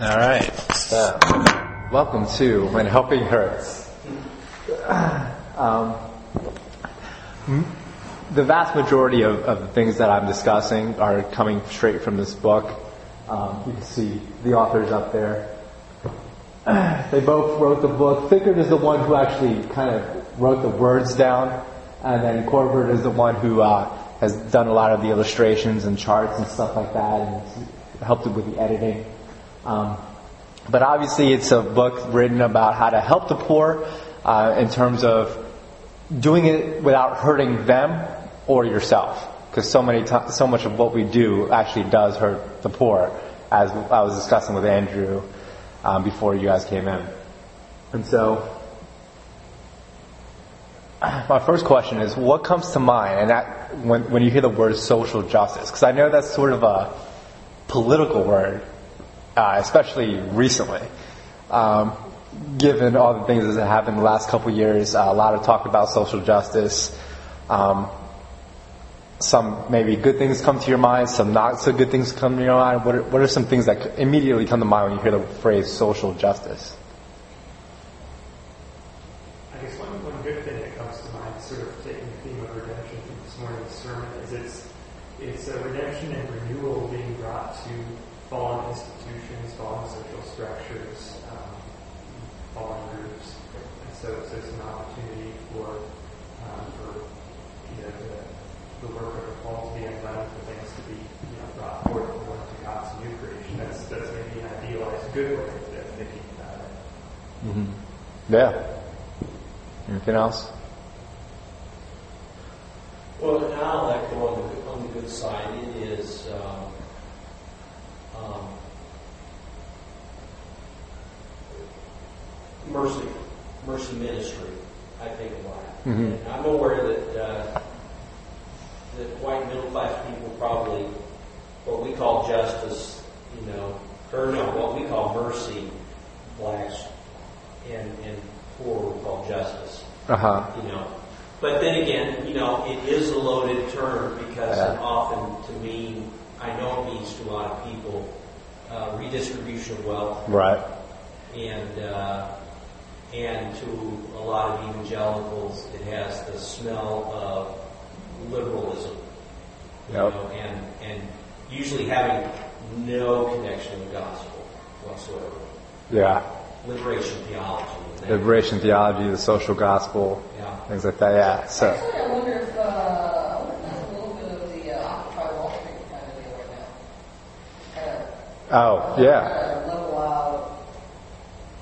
All right. So, welcome to When Helping Hurts. Um, the vast majority of, of the things that I'm discussing are coming straight from this book. Um, you can see the authors up there. They both wrote the book. Fikkert is the one who actually kind of wrote the words down, and then Corbett is the one who uh, has done a lot of the illustrations and charts and stuff like that, and helped with the editing. Um, but obviously, it's a book written about how to help the poor uh, in terms of doing it without hurting them or yourself. Because so many, t- so much of what we do actually does hurt the poor, as I was discussing with Andrew um, before you guys came in. And so, my first question is, what comes to mind, and that when when you hear the word social justice? Because I know that's sort of a political word, uh, especially recently. Um, given all the things that have happened the last couple years, uh, a lot of talk about social justice. Um, some maybe good things come to your mind, some not so good things come to your mind. What are, what are some things that immediately come to mind when you hear the phrase social justice? I guess one, one good thing that comes to mind, sort of taking the theme of redemption from this morning's sermon, is it's it's a redemption and renewal being brought to fallen institutions, fallen social structures, um, fallen groups, and so, so it's an opportunity for um, for you know the, the work of Paul to be undone, for things to be you know brought forth more to God's new creation. That's that's maybe an idealized good way of thinking about it. Mm-hmm. Yeah. Anything else? Well, now on the, on the good side, it is um, um, mercy, mercy ministry. I think a lot. Mhm. I'm aware that uh, that white middle class people probably what we call justice, you know, or no, what we call mercy, blacks and and poor we call justice Uh huh. you know. But then again, you know, it is a loaded term because Yeah. often, to mean, I know it means to a lot of people, uh, redistribution of wealth, Right. and uh, and to a lot of evangelicals, it has the smell of liberalism, you Yep. know, and and usually having no connection with the gospel whatsoever. Yeah. Liberation theology. Liberation theology, the social gospel, Yeah. things like that. Yeah. So. Actually, I wonder if, uh, I wonder if that's a little bit of the uh, Occupy Wall Street kind of deal right now. Kind of, Oh yeah. Kind of level out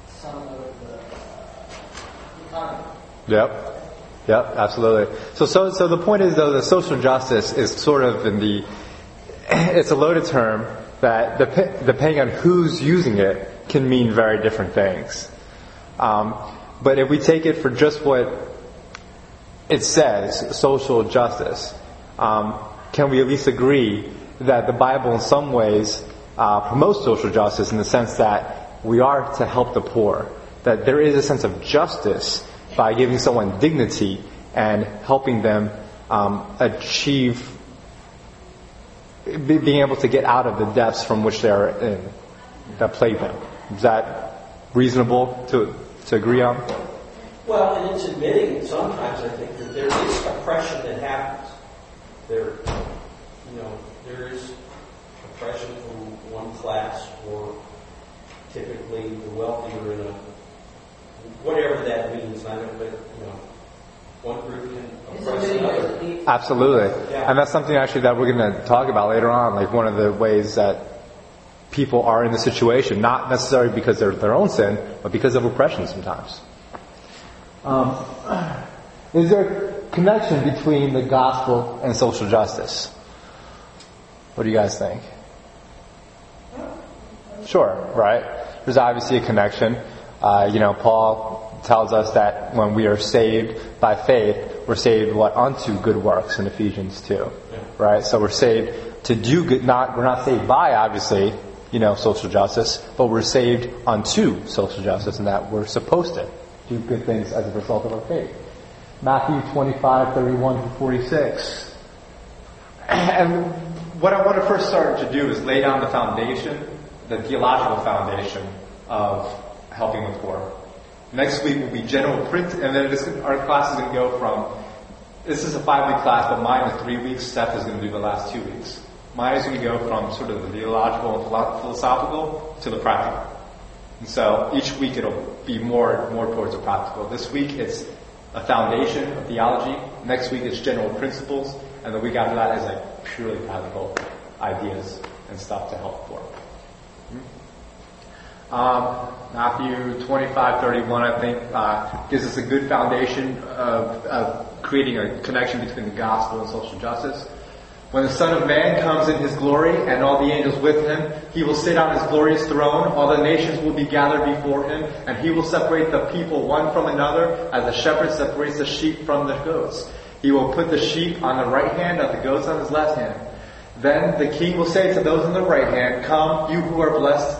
some of the uh, economy. Yep. Yep, absolutely. So, so, so the point is though, the social justice is sort of in the, it's a loaded term that dep- depending on who's using it can mean very different things. Um, but if we take it for just what it says, social justice, um, can we at least agree that the Bible in some ways uh, promotes social justice in the sense that we are to help the poor, that there is a sense of justice by giving someone dignity and helping them um, achieve be, being able to get out of the depths from which they are in that plague them. Is that reasonable to to agree on? Well, and it's admitting sometimes I think that there is oppression that happens. There, you know, there is oppression from one class or typically the wealthier in a whatever that means. I don't, but you know, one group can oppress another. Absolutely. Yeah. And that's something actually that we're going to talk about later on, like one of the ways that people are in the situation, not necessarily because they're their own sin, but because of oppression sometimes. Um, is there a connection between the gospel and social justice? What do you guys think? Sure, right? There's obviously a connection. Uh, you know, Paul tells us that when we are saved by faith, we're saved what unto good works in Ephesians 2, right? So we're saved to do good. Not we're not saved by obviously, you know, social justice, but we're saved unto social justice, and that we're supposed to do good things as a result of our faith. Matthew 25, 31 to 46. And what I want to first start to do is lay down the foundation the theological foundation of helping the poor. Next week will be general print, and then our class is going to go from this is a five week class, but mine is three weeks. Steph is going to do the last two weeks. Going to go from sort of the theological and philosophical to the practical. And so each week it'll be more more towards the practical. This week it's a foundation of theology. Next week it's general principles, and the week after that is like purely practical ideas and stuff to help for. Um, Matthew 25, 31, I think, uh, gives us a good foundation of, of creating a connection between the gospel and social justice. When the Son of Man comes in his glory and all the angels with him, he will sit on his glorious throne. All the nations will be gathered before him, and he will separate the people one from another as the shepherd separates the sheep from the goats. He will put the sheep on the right hand and the goats on his left hand. Then the king will say to those on the right hand, Come, you who are blessed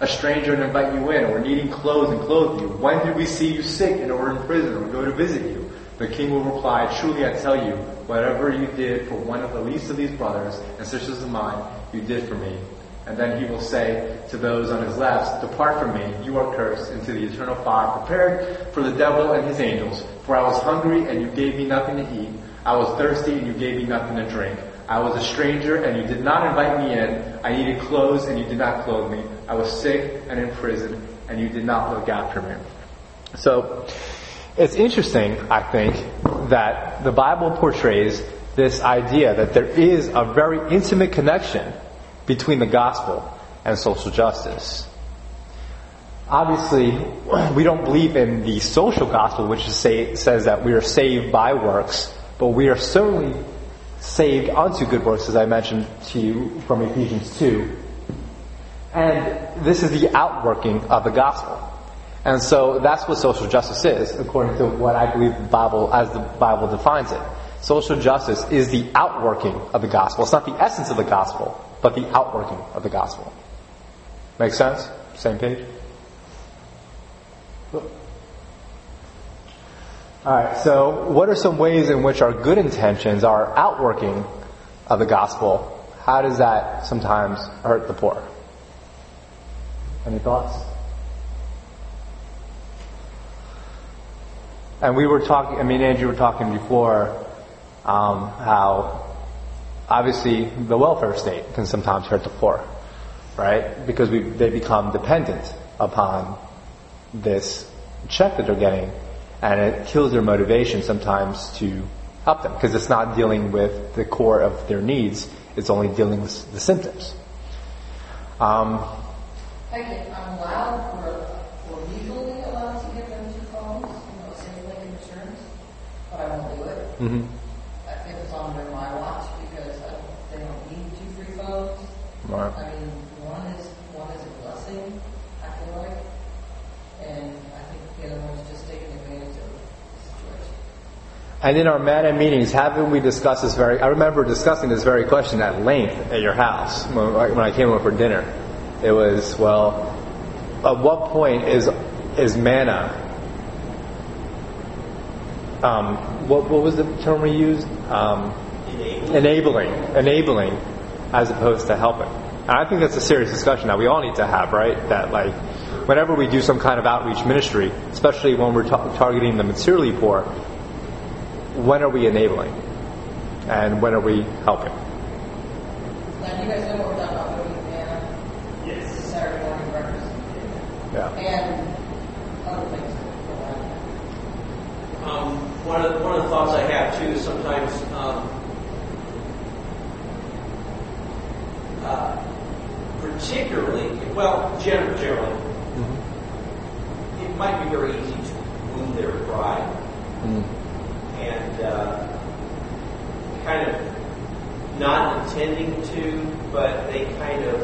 a stranger and invite you in, or needing clothes and clothe you? When did we see you sick and or in prison or go to visit you? The king will reply, Truly I tell you, whatever you did for one of the least of these brothers and sisters of mine, you did for me. And then he will say to those on his left, Depart from me, you are cursed, into the eternal fire prepared for the devil and his angels. For I was hungry and you gave me nothing to eat. I was thirsty and you gave me nothing to drink. I was a stranger and you did not invite me in. I needed clothes and you did not clothe me. I was sick and in prison and you did not look after me. So, it's interesting, I think, that the Bible portrays this idea that there is a very intimate connection between the gospel and social justice. Obviously, we don't believe in the social gospel, which say, says that we are saved by works, but we are certainly saved unto good works, as I mentioned to you from Ephesians 2. And this is the outworking of the gospel. And so that's what social justice is, according to what I believe the Bible, as the Bible defines it. Social justice is the outworking of the gospel. It's not the essence of the gospel, but the outworking of the gospel. Make sense? Same page? Alright, so what are some ways in which our good intentions are outworking of the gospel? How does that sometimes hurt the poor? Any thoughts? And we were talking, I mean, Andrew, were talking before um, how obviously the welfare state can sometimes hurt the poor, right? Because we, they become dependent upon this check that they're getting and it kills their motivation sometimes to help them because it's not dealing with the core of their needs; it's only dealing with the symptoms. Um, I'm allowed or, or legally allowed to give them two phones, you know, same like insurance, but I won't do it. Mm-hmm. If it's under my watch because I they don't need two free phones. Right. I mean, one is one is a blessing, I feel like, and I think the other one's just taking advantage of the situation. and in our MANA meetings, haven't we discussed this very, I remember discussing this very question at length at your house when, when I came over for dinner. It was, well, at what point is, is manna, um, what, what was the term we used? Um, enabling. enabling. as opposed to helping. And I think that's a serious discussion that we all need to have, right? That like, whenever we do some kind of outreach ministry, especially when we're ta- targeting the materially poor, when are we enabling? And when are we helping? Now, you guys know what we're talking about, don't you, Yes. Saturday morning breakfast. Yeah. And other things. Um, one, of the, one of the thoughts I have too is sometimes um, uh, particularly, well, generally, generally mm-hmm. it might be very easy to wound their pride. Mm and uh, kind of not intending to, but they kind of,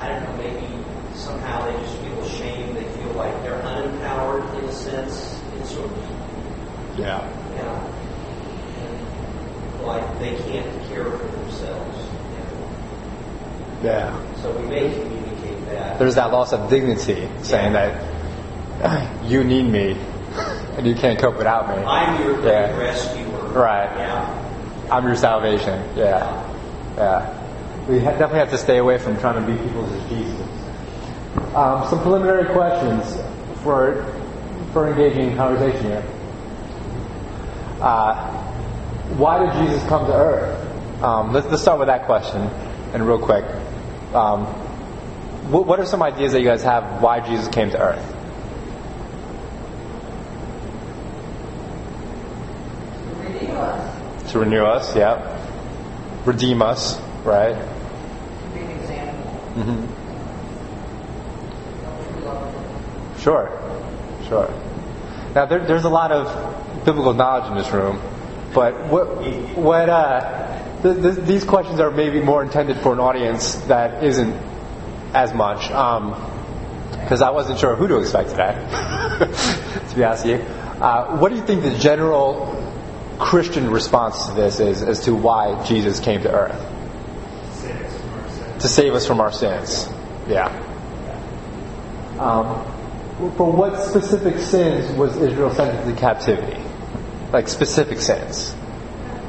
I don't know, maybe somehow they just feel ashamed They feel like they're unempowered in a sense, in sort of, Yeah. you know, like they can't care for themselves. Yeah. So we may communicate that. There's that loss of dignity, saying that you need me and you can't cope without me. I'm your Yeah. rescuer. Right. Yeah. I'm your salvation. Yeah. Yeah. We ha- definitely have to stay away from trying to be people as Jesus. Um, some preliminary questions for for engaging in conversation here. Uh, why did Jesus come to earth? Um, let's, let's start with that question, and real quick. Um, what, what are some ideas that you guys have why Jesus came to earth? To renew us, To renew us, yep. Redeem us, right? be an example hmm of true love. Sure, sure. Now there, there's a lot of biblical knowledge in this room, but what what uh, th- th- these questions are maybe more intended for an audience that isn't as much. because I wasn't sure who to expect today, to be honest with you. Uh, what do you think the general Christian response to this is as to why Jesus came to earth? Save. To save us from our sins. Yeah. Um, for what specific sins was Israel sent into captivity? Like specific sins.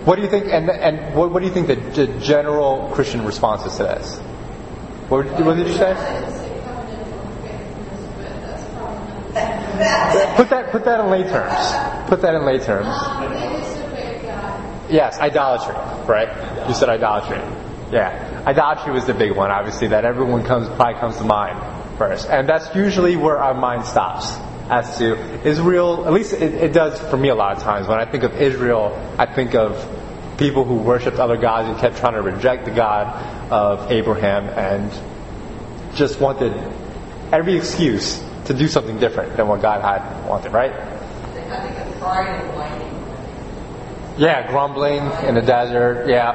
What do you think? And and what, what do you think the, the general Christian response is to this? What, what did you say? Put that put that in lay terms. Put that in lay terms. Yes, idolatry, right? You said idolatry. Yeah, idolatry was the big one, obviously, that everyone comes probably comes to mind first, and that's usually where our mind stops. As to Israel, at least it, it does for me a lot of times. When I think of Israel, I think of people who worshipped other gods and kept trying to reject the God of Abraham and just wanted every excuse to do something different than what God had wanted, right? I think, I think and whining. Yeah, grumbling in the desert. Yeah,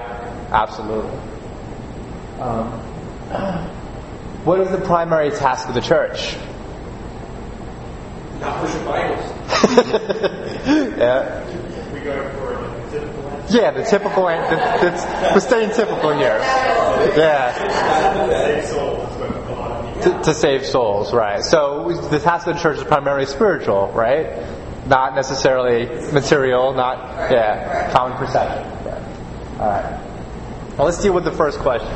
absolutely. Um, what is the primary task of the church? Not worship idols. yeah, We go for like, the typical answer. Yeah, the typical. We're staying typical here. Yeah, to, to save souls, right? So the task of the church is primarily spiritual, right? Not necessarily material. Not yeah, common perception. All right. Well, let's deal with the first question.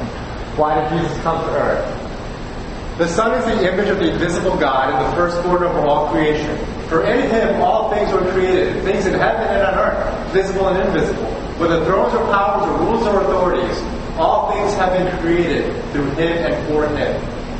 Why did Jesus come to earth? The Son is the image of the invisible God and the firstborn over all creation. For in him all things were created, things in heaven and on earth, visible and invisible. Whether thrones or powers or rules or authorities, all things have been created through him and for him.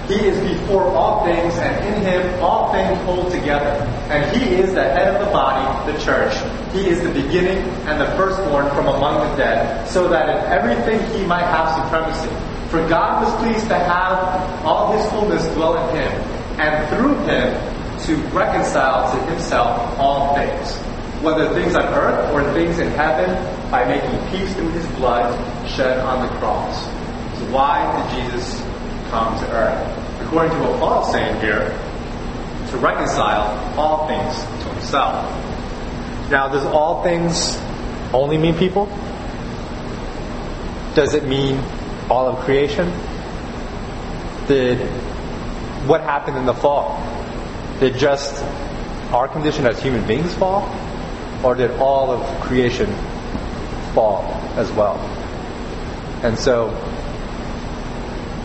He is before all things, and in him all things hold together. And he is the head of the body, the church. He is the beginning and the firstborn from among the dead, so that in everything he might have supremacy. For God was pleased to have all his fullness dwell in him, and through him to reconcile to himself all things, whether things on earth or things in heaven, by making peace through his blood shed on the cross. So why did Jesus come to earth? According to what Paul's saying here, to reconcile all things to himself. Now, does all things only mean people? Does it mean all of creation? Did what happened in the fall? Did just our condition as human beings fall? Or did all of creation fall as well? And so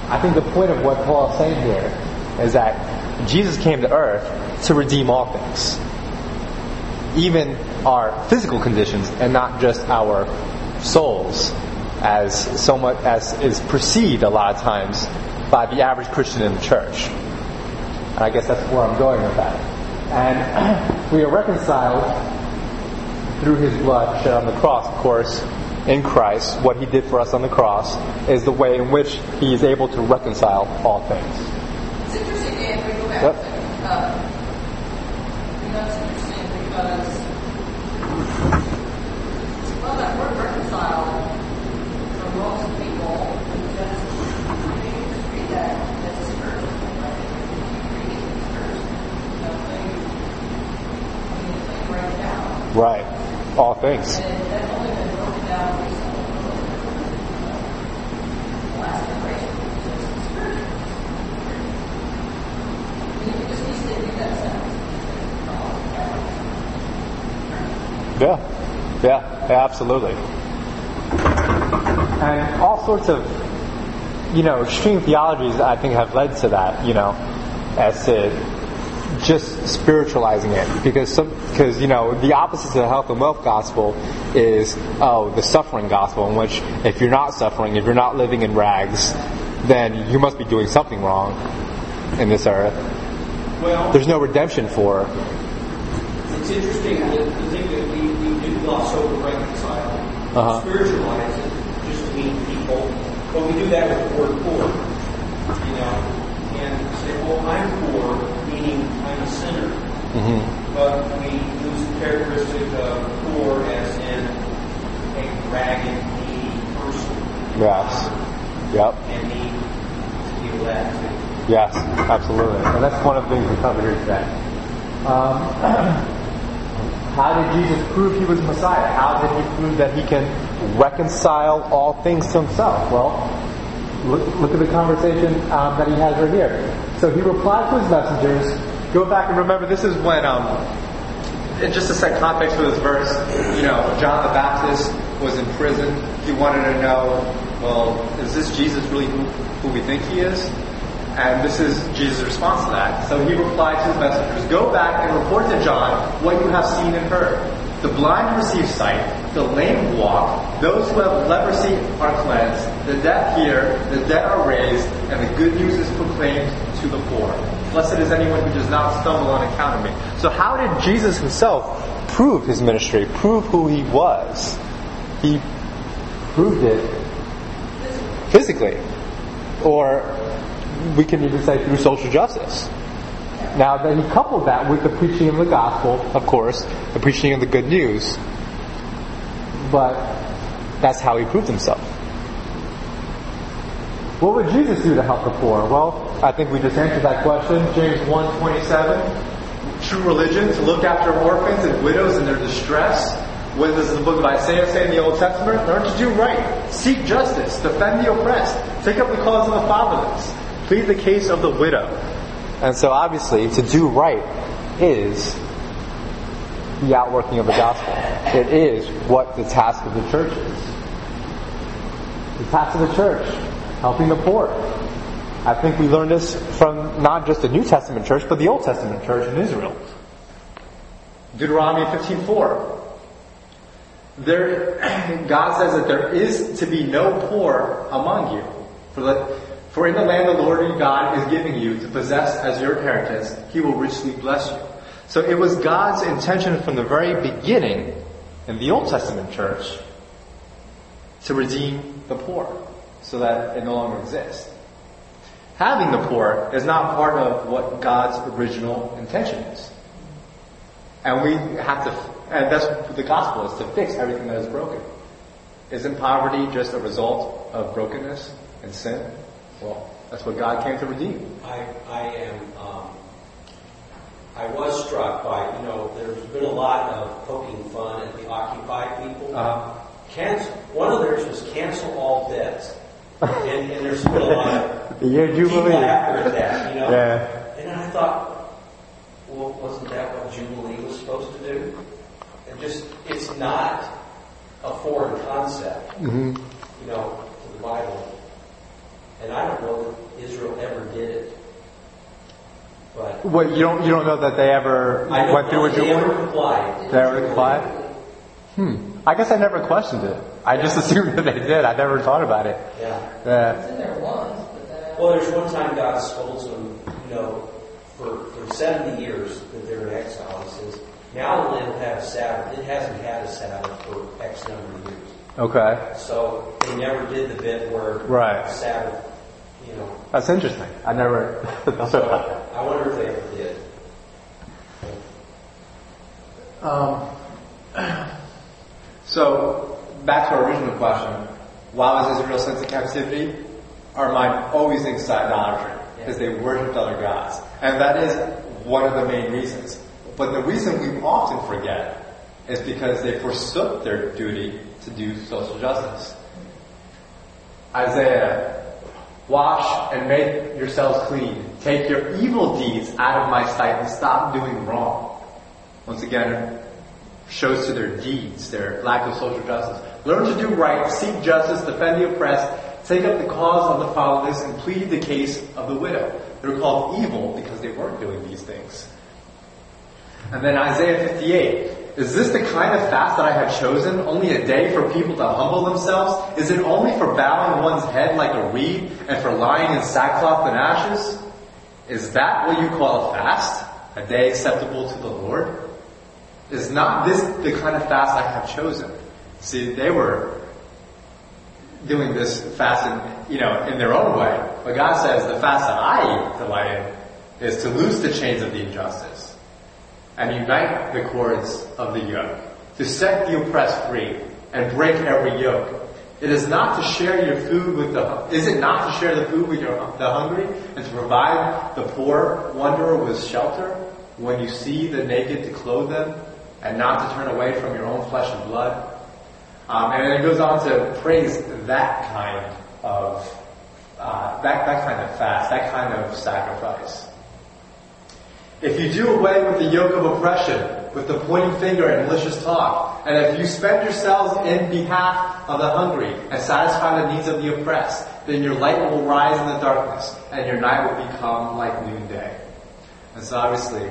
I think the point of what Paul is saying here is that Jesus came to earth to redeem all things. Even our physical conditions and not just our souls as so much as is perceived a lot of times by the average Christian in the church. And I guess that's where I'm going with that. And we are reconciled through his blood shed on the cross, of course, in Christ. What he did for us on the cross is the way in which he is able to reconcile all things. It's interesting, Dan, we go back Yep. to, uh, you know, it's interesting because, well, that word reconcile, for most people, just, read that as a curse, right? Read it as a know, Right. All things. Yeah. Yeah. Yeah. Absolutely. And all sorts of, you know, extreme theologies I think have led to that. You know, as to just spiritualizing it because some because you know the opposite to the health and wealth gospel is oh the suffering gospel in which if you're not suffering if you're not living in rags then you must be doing something wrong in this earth Well, there's no redemption for it's interesting that the thing that we, we do gloss over reconcile, Uh-huh. spiritualize it, just to mean people, but we do that with the word poor. You know, and say, well, I'm poor, meaning I'm a sinner. hmm But we use the characteristic of poor as in a ragged, needy person. yes yep And need to be led to. Yes, absolutely. And that's one of the things we cover here today. Um, how did Jesus prove he was Messiah? How did he prove that he can reconcile all things to himself? Well, look, look at the conversation um, that he has right here. So he replied to his messengers. Go back and remember, this is when, um, just to set context for this verse, you know, John the Baptist was in prison. He wanted to know, well, is this Jesus really who, who we think he is? And this is Jesus' response to that. So he replied to his messengers, Go back and report to John what you have seen and heard. The blind receive sight, the lame walk, those who have leprosy are cleansed, the deaf hear, the dead are raised, and the good news is proclaimed to the poor. Blessed is anyone who does not stumble on account of me. So how did Jesus himself prove his ministry, prove who he was? He proved it physically. Or we can even say through social justice. Now, then he coupled that with the preaching of the gospel, of course, the preaching of the good news. But that's how he proved himself. What would Jesus do to help the poor? Well, I think we just answered that question. James 1.27. True religion, to look after orphans and widows in their distress. What does the book of Isaiah say in the Old Testament? Learn to do right. Seek justice. Defend the oppressed. Take up the cause of the fatherless. Plead the case of the widow. And so obviously, to do right is the outworking of the gospel. It is what the task of the church is. The task of the church, helping the poor. I think we learned this from not just the New Testament church, but the Old Testament church in Israel. Deuteronomy 15:4. There, God says that there is to be no poor among you. For, the, for in the land the Lord your God is giving you to possess as your inheritance, He will richly bless you. So it was God's intention from the very beginning in the Old Testament church to redeem the poor so that it no longer exists. Having the poor is not part of what God's original intention is. And we have to, and that's what the gospel is to fix everything that is broken. Isn't poverty just a result of brokenness and sin? Well, that's what God came to redeem. I, I am, um, I was struck by, you know, there's been a lot of poking fun at the Occupy people. Uh, Cancel, one of theirs was cancel all debts. And, and there's been a lot of the year Jubilee. after that, you know? Yeah. And I thought, well, wasn't that what Jubilee was supposed to do? And just, it's not a foreign concept, hmm you know, to the Bible. And I don't know that Israel ever did it. But What you don't you don't know that they ever went through a if they Jubilee? ever complied. They ever complied? Hmm. I guess I never questioned it. I just assumed that they did. I never thought about it. Yeah. Yeah. It's in there once, but then. Well, there's one time God scolds them, you know, for, for 70 years that they're in exile. He says, now the land will have a Sabbath. It hasn't had a Sabbath for X number of years. Okay. So they never did the bit where Right. Sabbath, you know. That's interesting. I never thought So about that. I wonder if they ever did. Um, so, back to our original question. Why was Israel sent to captivity? Our mind always thinks idolatry, because they worshipped other gods. And that is one of the main reasons. But the reason we often forget is because they forsook their duty to do social justice. Isaiah, wash and make yourselves clean. Take your evil deeds out of my sight and stop doing wrong. Once again, shows to their deeds, their lack of social justice. Learn to do right, seek justice, defend the oppressed, take up the cause of the fatherless, and plead the case of the widow. They were called evil because they weren't doing these things. And then Isaiah 58. Is this the kind of fast that I have chosen? Only a day for people to humble themselves? Is it only for bowing one's head like a reed and for lying in sackcloth and ashes? Is that what you call a fast? A day acceptable to the Lord? Is not this the kind of fast I have chosen? See, they were doing this fast in, you know, in their own way. But God says the fast that I delight in is to loose the chains of the injustice and unite the cords of the yoke, to set the oppressed free and break every yoke. It is not to share your food with the, is it not to share the food with your, the hungry and to provide the poor wanderer with shelter when you see the naked to clothe them and not to turn away from your own flesh and blood? Um, and it goes on to praise that kind of, uh, that, that kind of fast, that kind of sacrifice. If you do away with the yoke of oppression, with the pointing finger and malicious talk, and if you spend yourselves in behalf of the hungry and satisfy the needs of the oppressed, then your light will rise in the darkness, and your night will become like noonday. And so obviously,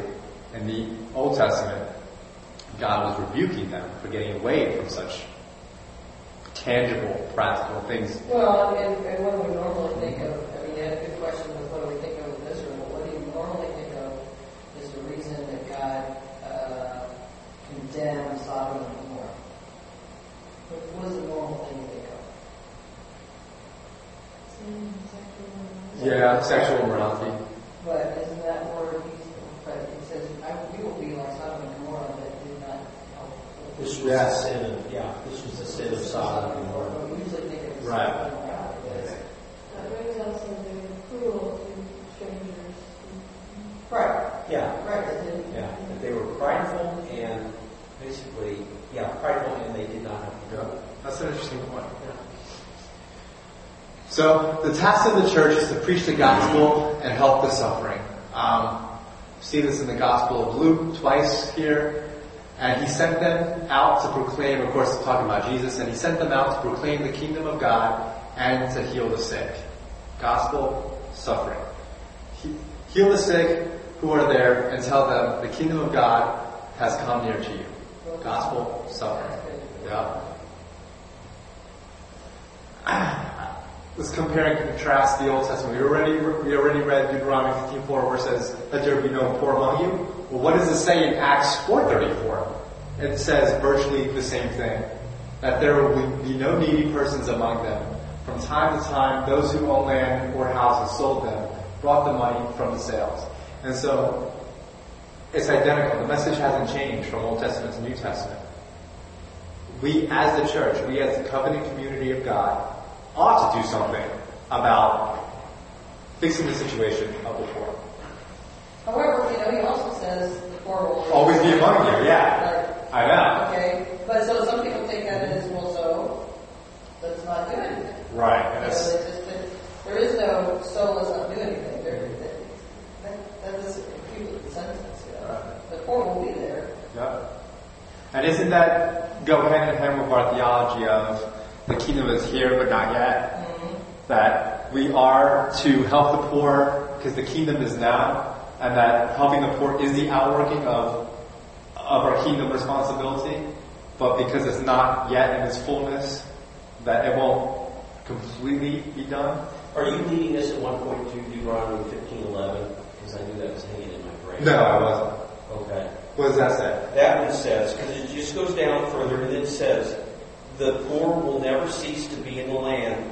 in the Old Testament, God was rebuking them for getting away from such tangible, practical things. Well, and, and what do we normally think of, I mean, you had a good question of what do we think of with Israel, what do you normally think of is the reason that God, uh, condemned Sodom and Gomorrah? What what is the normal thing to think of? Yeah, sexual morality. But isn't that more, reasonable? but it says, I, we will be like Sodom and Gomorrah that did not help. This was the sin of, yeah, this was the sin of Sodom and Gomorrah. But we usually think of it as Right. Sodom and Gomorrah. That brings us into cruel to strangers. Right, Yeah, right, yeah. That they were prideful and basically, yeah, prideful and they did not have to Yeah, go. that's an interesting point. So the task of the church is to preach the gospel and help the suffering. Um, see this in the Gospel of Luke twice here. And he sent them out to proclaim, of course, talking about Jesus, and he sent them out to proclaim the kingdom of God and to heal the sick. Gospel, suffering. He- Heal the sick who are there and tell them the kingdom of God has come near to you. Gospel, suffering. Yeah. Let's compare and contrast the Old Testament. We already we already read Deuteronomy 15:4, where it says, "Let there be no poor among you." Well, what does it say in Acts 4:34? It says virtually the same thing. That there will be no needy persons among them. From time to time, those who own land or houses sold them, brought the money from the sales. And so, it's identical. The message hasn't changed from Old Testament to New Testament we as the church, we as the covenant community of God, ought to do something about fixing the situation of the poor. However, you know, he also says the poor will Always be among you, yeah. Like, I know. Okay, but so some people take that as well, so let's not do anything. Right. You and know, it's- it's just there is no so let's not do anything. There, that, that, compute with the sentence. You know? Right. The poor will be there. yeah. And isn't that go hand in hand with our theology of the kingdom is here but not yet? Mm-hmm. That we are to help the poor because the kingdom is now, and that helping the poor is the outworking of of our kingdom responsibility, but because it's not yet in its fullness, that it won't completely be done. Are you leading us at one point to Deuteronomy 15:11? Because I knew that was hanging in my brain. No, I wasn't. Okay. What does that say? That one says, because it just goes down further and it says, the poor will never cease to be in the land.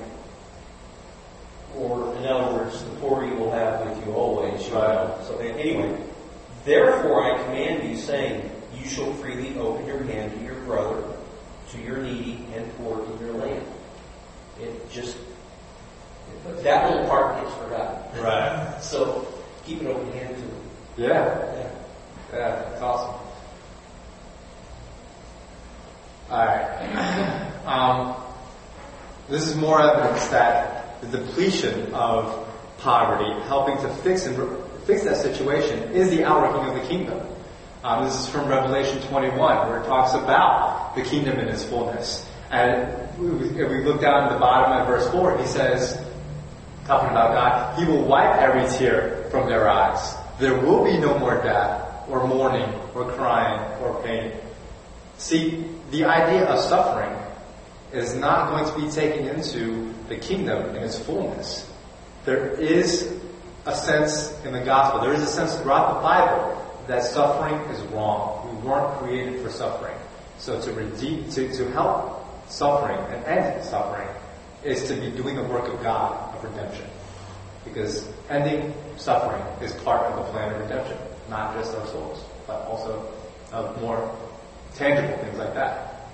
Or, in other words, the poor you will have with you always. Right. So anyway, therefore I command you, saying, you shall freely open your hand to your brother, to your needy and poor in your land. It just, that little part gets forgotten. Right. So keep an open hand to them. Yeah. Yeah. Yeah, that's awesome. Alright. Um, this is more evidence that the depletion of poverty, helping to fix and fix that situation, is the outworking of the kingdom. Um, this is from Revelation 21, where it talks about the kingdom in its fullness. And if we look down at the bottom of verse 4, he says, talking about God, He will wipe every tear from their eyes. There will be no more death, or mourning, or crying, or pain. See, the idea of suffering is not going to be taken into the kingdom in its fullness. There is a sense in the gospel, there is a sense throughout the Bible that suffering is wrong. We weren't created for suffering. So to redeem, to, to help suffering and end suffering is to be doing the work of God of redemption. Because ending suffering is part of the plan of redemption, not just our souls, but also of more tangible things like that.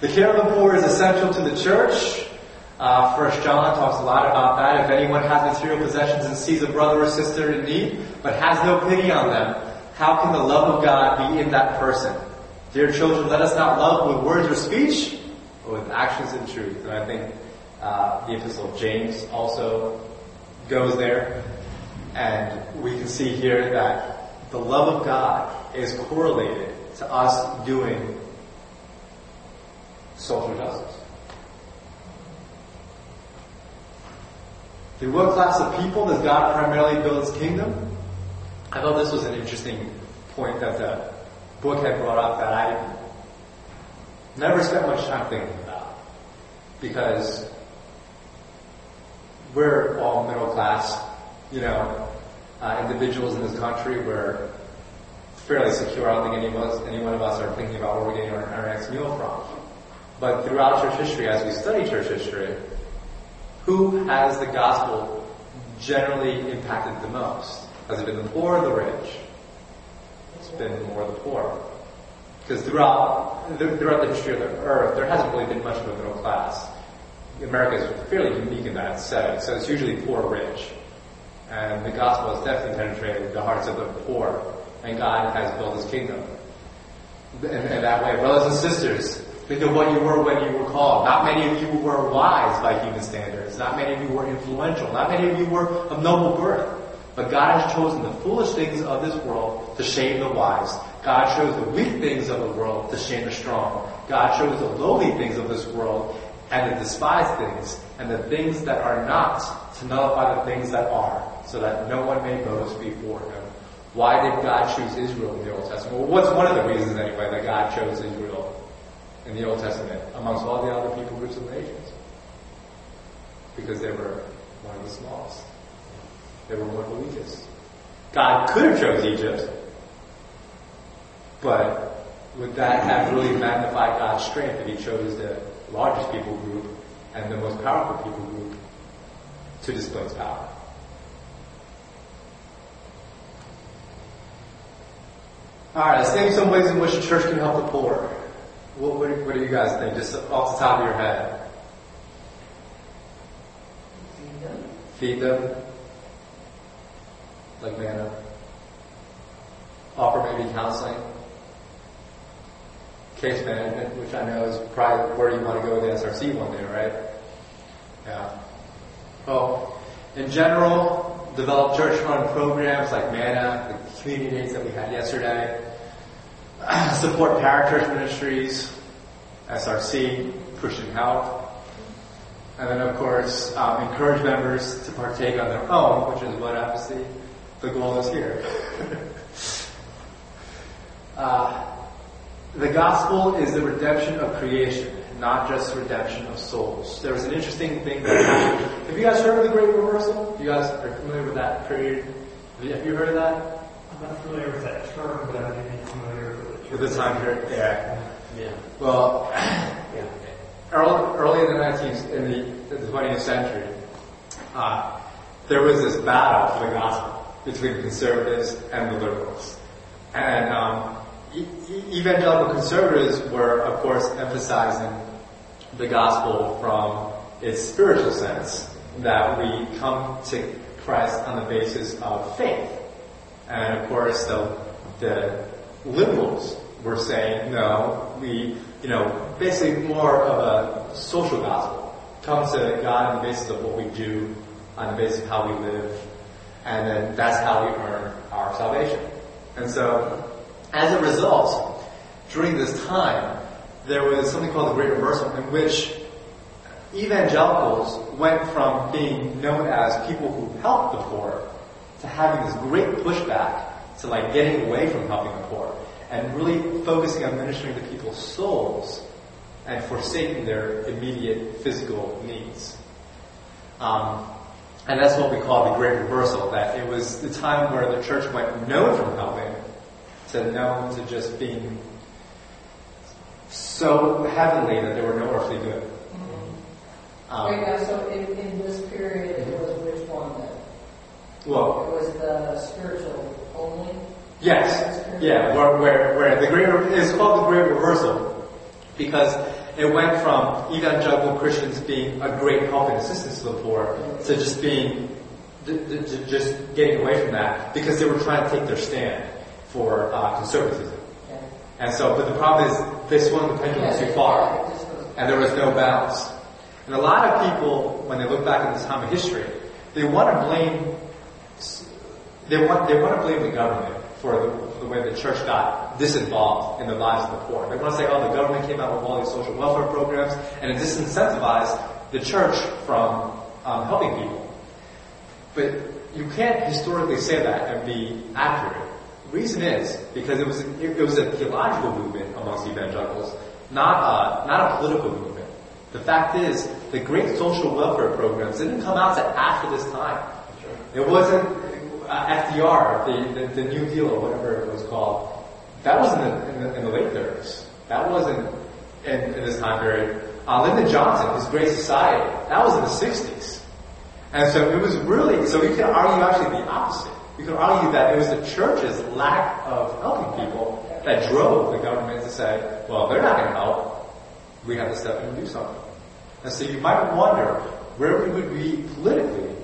The care of the poor is essential to the church. Uh, First John talks a lot about that. If anyone has material possessions and sees a brother or sister in need, but has no pity on them, how can the love of God be in that person? Dear children, let us not love with words or speech, but with actions and truth. And I think uh, the Epistle of James also goes there. And we can see here that the love of God is correlated to us doing social justice. Through what class of people does God primarily build his kingdom? I thought this was an interesting point that the book had brought up that I never spent much time thinking about. Because we're all middle class, you know, uh, individuals in this country. We're fairly secure. I don't think any of us, any one of us are thinking about where we're getting our, our next meal from. But throughout church history, as we study church history, who has the gospel generally impacted the most? Has it been the poor or the rich? It's been more the poor. Because throughout, throughout the history of the earth, there hasn't really been much of a middle class. America is fairly unique in that setting, so it's usually poor rich. And the gospel has definitely penetrated the hearts of the poor, and God has built his kingdom. In, in that way, brothers and sisters, Think of what you were when you were called. Not many of you were wise by human standards. Not many of you were influential. Not many of you were of noble birth. But God has chosen the foolish things of this world to shame the wise. God chose the weak things of the world to shame the strong. God chose the lowly things of this world and the despised things and the things that are not to nullify the things that are, so that no one may boast before him. Why did God choose Israel in the Old Testament? Well, what's one of the reasons anyway that God chose Israel? In the Old Testament amongst all the other people groups and nations. Because they were one of the smallest. They were one of the weakest. God could have chose Egypt, but would that have really magnified God's strength if he chose the largest people group and the most powerful people group to display his power? Alright, let's name some ways in which the church can help the poor. What, what, what do you guys think, just off the top of your head? Feed them. Feed them, like manna. Offer maybe counseling. Case management, which I know is probably where you want to go with the SRC one day, right? Yeah. Well, in general, develop church-run programs like Manna, the community days that we had yesterday. support parachurch ministries, SRC, Christian Help, and then of course um, encourage members to partake on their own, which is what obviously the goal is here. uh, the gospel is the redemption of creation, not just redemption of souls. There was an interesting thing that happened. Have you guys heard of the Great Reversal? You guys are familiar with that period? Have you heard of that? I'm not familiar with that term, but I may be familiar with it. With the time yeah. Yeah. Well, yeah. early, early in the 19th, in the, in the 20th century, uh, there was this battle for the gospel between conservatives and the liberals. And um, e- evangelical conservatives were, of course, emphasizing the gospel from its spiritual sense, that we come to Christ on the basis of faith. And of course, the, the liberals were saying, no, we, you know, basically more of a social gospel. Come to God on the basis of what we do, on the basis of how we live, and then that's how we earn our salvation. And so, as a result, during this time, there was something called the Great Reversal, in which evangelicals went from being known as people who helped the poor to having this great pushback to like getting away from helping the poor and really focusing on ministering to people's souls and forsaking their immediate physical needs. Um, and that's what we call the Great Reversal, that it was the time where the church went known from helping to known to just being so heavenly that they were no earthly good. Um, Wait, now, so in, in this period, it was which one then? well, It was the spiritual only? Yes, yeah, where, where, where the great, it's called the Great Reversal because it went from evangelical Christians being a great help and assistance to the poor to just being, just getting away from that because they were trying to take their stand for uh, conservatism. And so, but the problem is they swung the pendulum Yeah, too far yeah, it just was- and there was no balance. And a lot of people, when they look back at this time of history, they want to blame they want they want to blame the government for the, for the way the church got disinvolved in the lives of the poor. They want to say, oh, the government came out with all these social welfare programs and it disincentivized the church from um, helping people. But you can't historically say that and be accurate. The reason is because it was it, it was a theological movement amongst evangelicals, not a, not a political movement. The fact is, the great social welfare programs didn't come out to after this time. It wasn't uh, FDR, the, the, the New Deal or whatever it was called. That wasn't in the, in the late 30s. That wasn't in, in this time period. Uh, Lyndon Johnson, his Great Society, that was in the 60s. And so it was really, so we could argue actually the opposite. We could argue that it was the church's lack of helping people that drove the government to say, well, they're not going to help. We have to step in and do something. And so you might wonder where we would be politically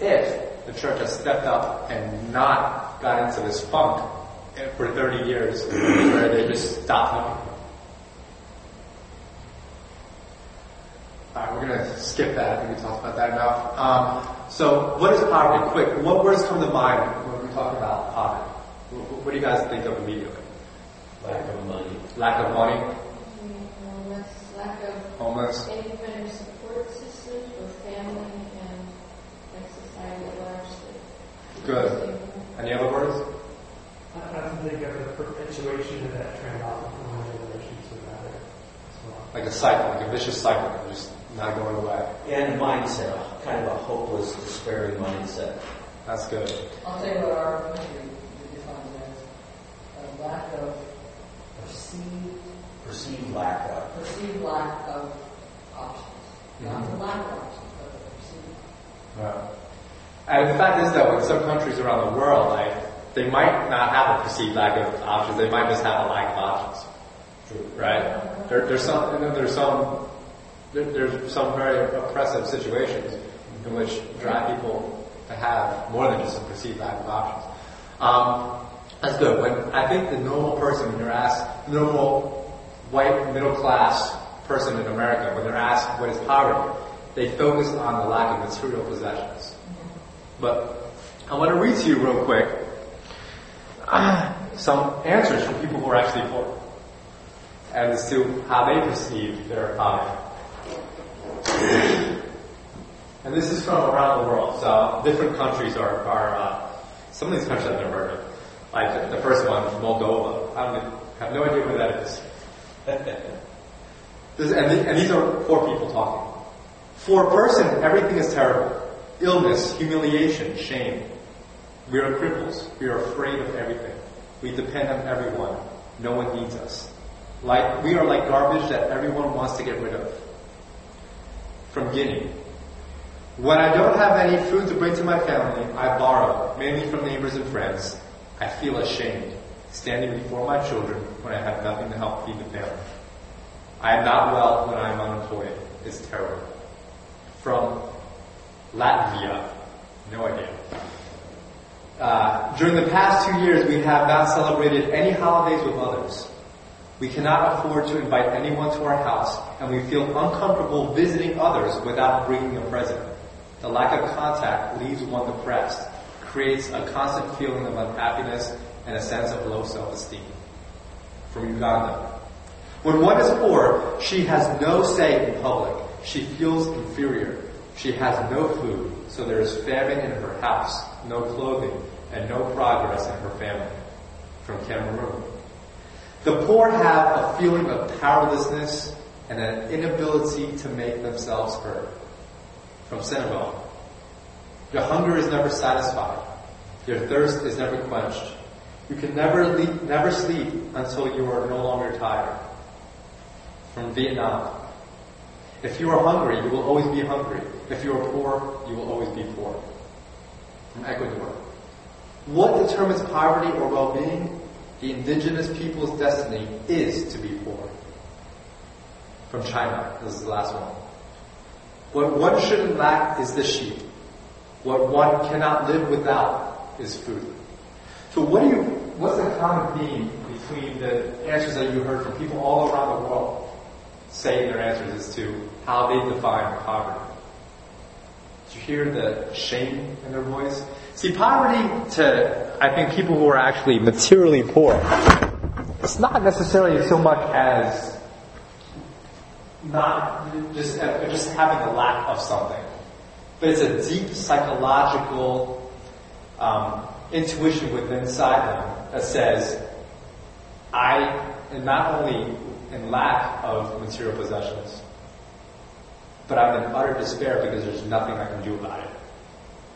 if the church has stepped up and not got into this funk for 30 years where they just stopped helping. Alright, we're going to skip that. I think we talked about that enough. Um, so, what is poverty? Quick, what words come to mind when we talk about poverty? What, what do you guys think of immediately? Lack of money. Lack of money, Homeless, lack of homeless. any kind of support systems for family and like society at large. that- Good. Any other words? I I think of the perpetuation of that trend often from one generation to another as well. Like a cycle, like a vicious cycle, just not going away. And a mindset, kind of a hopeless, despairing mindset. That's good. I'll tell you what our country defines as a lack of perceived, Perceived lack of. perceived lack of options. Not Mhm. the lack of options, but the perceived. Right. And the fact is that in some countries around the world, like, they might not have a perceived lack of options, they might just have a lack of options. Right? There, there's some, and then there's some, there, there's some very oppressive situations in which drive people to have more than just a perceived lack of options. Um, that's good. When I think the normal person, when you're asked, the normal white middle class person in America, when they're asked what is poverty, they focus on the lack of material possessions. But I want to read to you real quick some answers from people who are actually poor and as to how they perceive their poverty. And this is from around the world. So different countries are, are uh, some of these countries I've never heard of. Like the, first one, Moldova. I don't have no idea where that is. This, and, the- and these are poor people talking. For a person, everything is terrible. Illness, humiliation, shame. We are cripples. We are afraid of everything. We depend on everyone. No one needs us. Like we are like garbage that everyone wants to get rid of. From Guinea. When I don't have any food to bring to my family, I borrow, mainly from neighbors and friends. I feel ashamed, standing before my children when I have nothing to help feed the family. I am not well when I am unemployed. It's terrible. From Latvia. No idea. Uh, during the past two years, we have not celebrated any holidays with others. We cannot afford to invite anyone to our house, and we feel uncomfortable visiting others without bringing a present. The lack of contact leaves one depressed, creates a constant feeling of unhappiness and a sense of low self-esteem. From Uganda. When one is poor, she has no say in public. She feels inferior. She has no food, so there is famine in her house, no clothing, and no progress in her family. From Cameroon. The poor have a feeling of powerlessness and an inability to make themselves heard. From Senegal. Your hunger is never satisfied. Your thirst is never quenched. You can never never sleep until you are no longer tired. From Vietnam. If you are hungry, you will always be hungry. If you are poor, you will always be poor. From Ecuador. What determines poverty or well-being? The indigenous people's destiny is to be poor. From China. This is the last one. What one shouldn't lack is the sheep. What one cannot live without is food. So what do you, what's the common theme between the answers that you heard from people all around the world saying their answers as to how they define poverty? Did you hear the shame in their voice? See, poverty to, I think, people who are actually materially poor, it's not necessarily so much as not just, just having a lack of something, but it's a deep psychological um, intuition within inside them that says, I am not only in lack of material possessions, but I'm in utter despair because there's nothing I can do about it.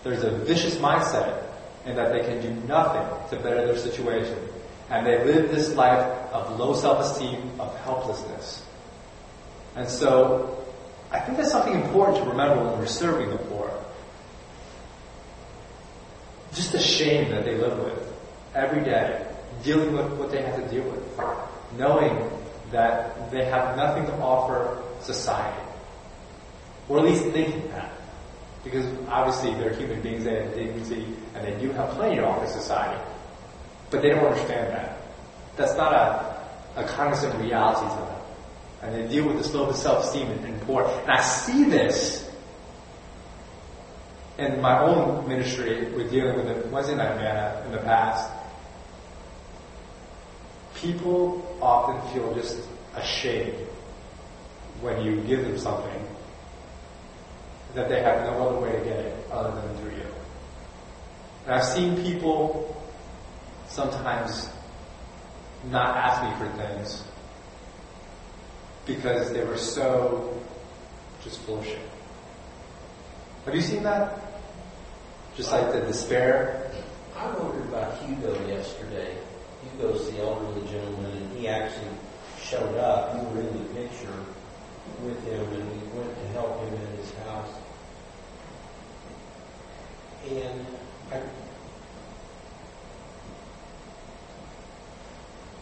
There's a vicious mindset in that they can do nothing to better their situation. And they live this life of low self-esteem, of helplessness. And so, I think that's something important to remember when we're serving the poor. Just the shame that they live with every day, dealing with what they have to deal with, knowing that they have nothing to offer society. Or at least thinking that. Because obviously they're human beings, they have dignity, and they do have plenty to offer society. But they don't understand that. That's not a, a cognizant reality to them. And they deal with this low self-esteem and, and poor. And I see this in my own ministry with dealing with the Wednesday night manna in the past. People often feel just ashamed when you give them something that they have no other way to get it other than through you. And I've seen people sometimes not ask me for things because they were so just full of shit. Have you seen that? Just like the despair? I wondered about Hugo yesterday. Hugo's the elderly gentleman, and he actually showed up. You were in the picture with him, and we went to help him in his house. And I, am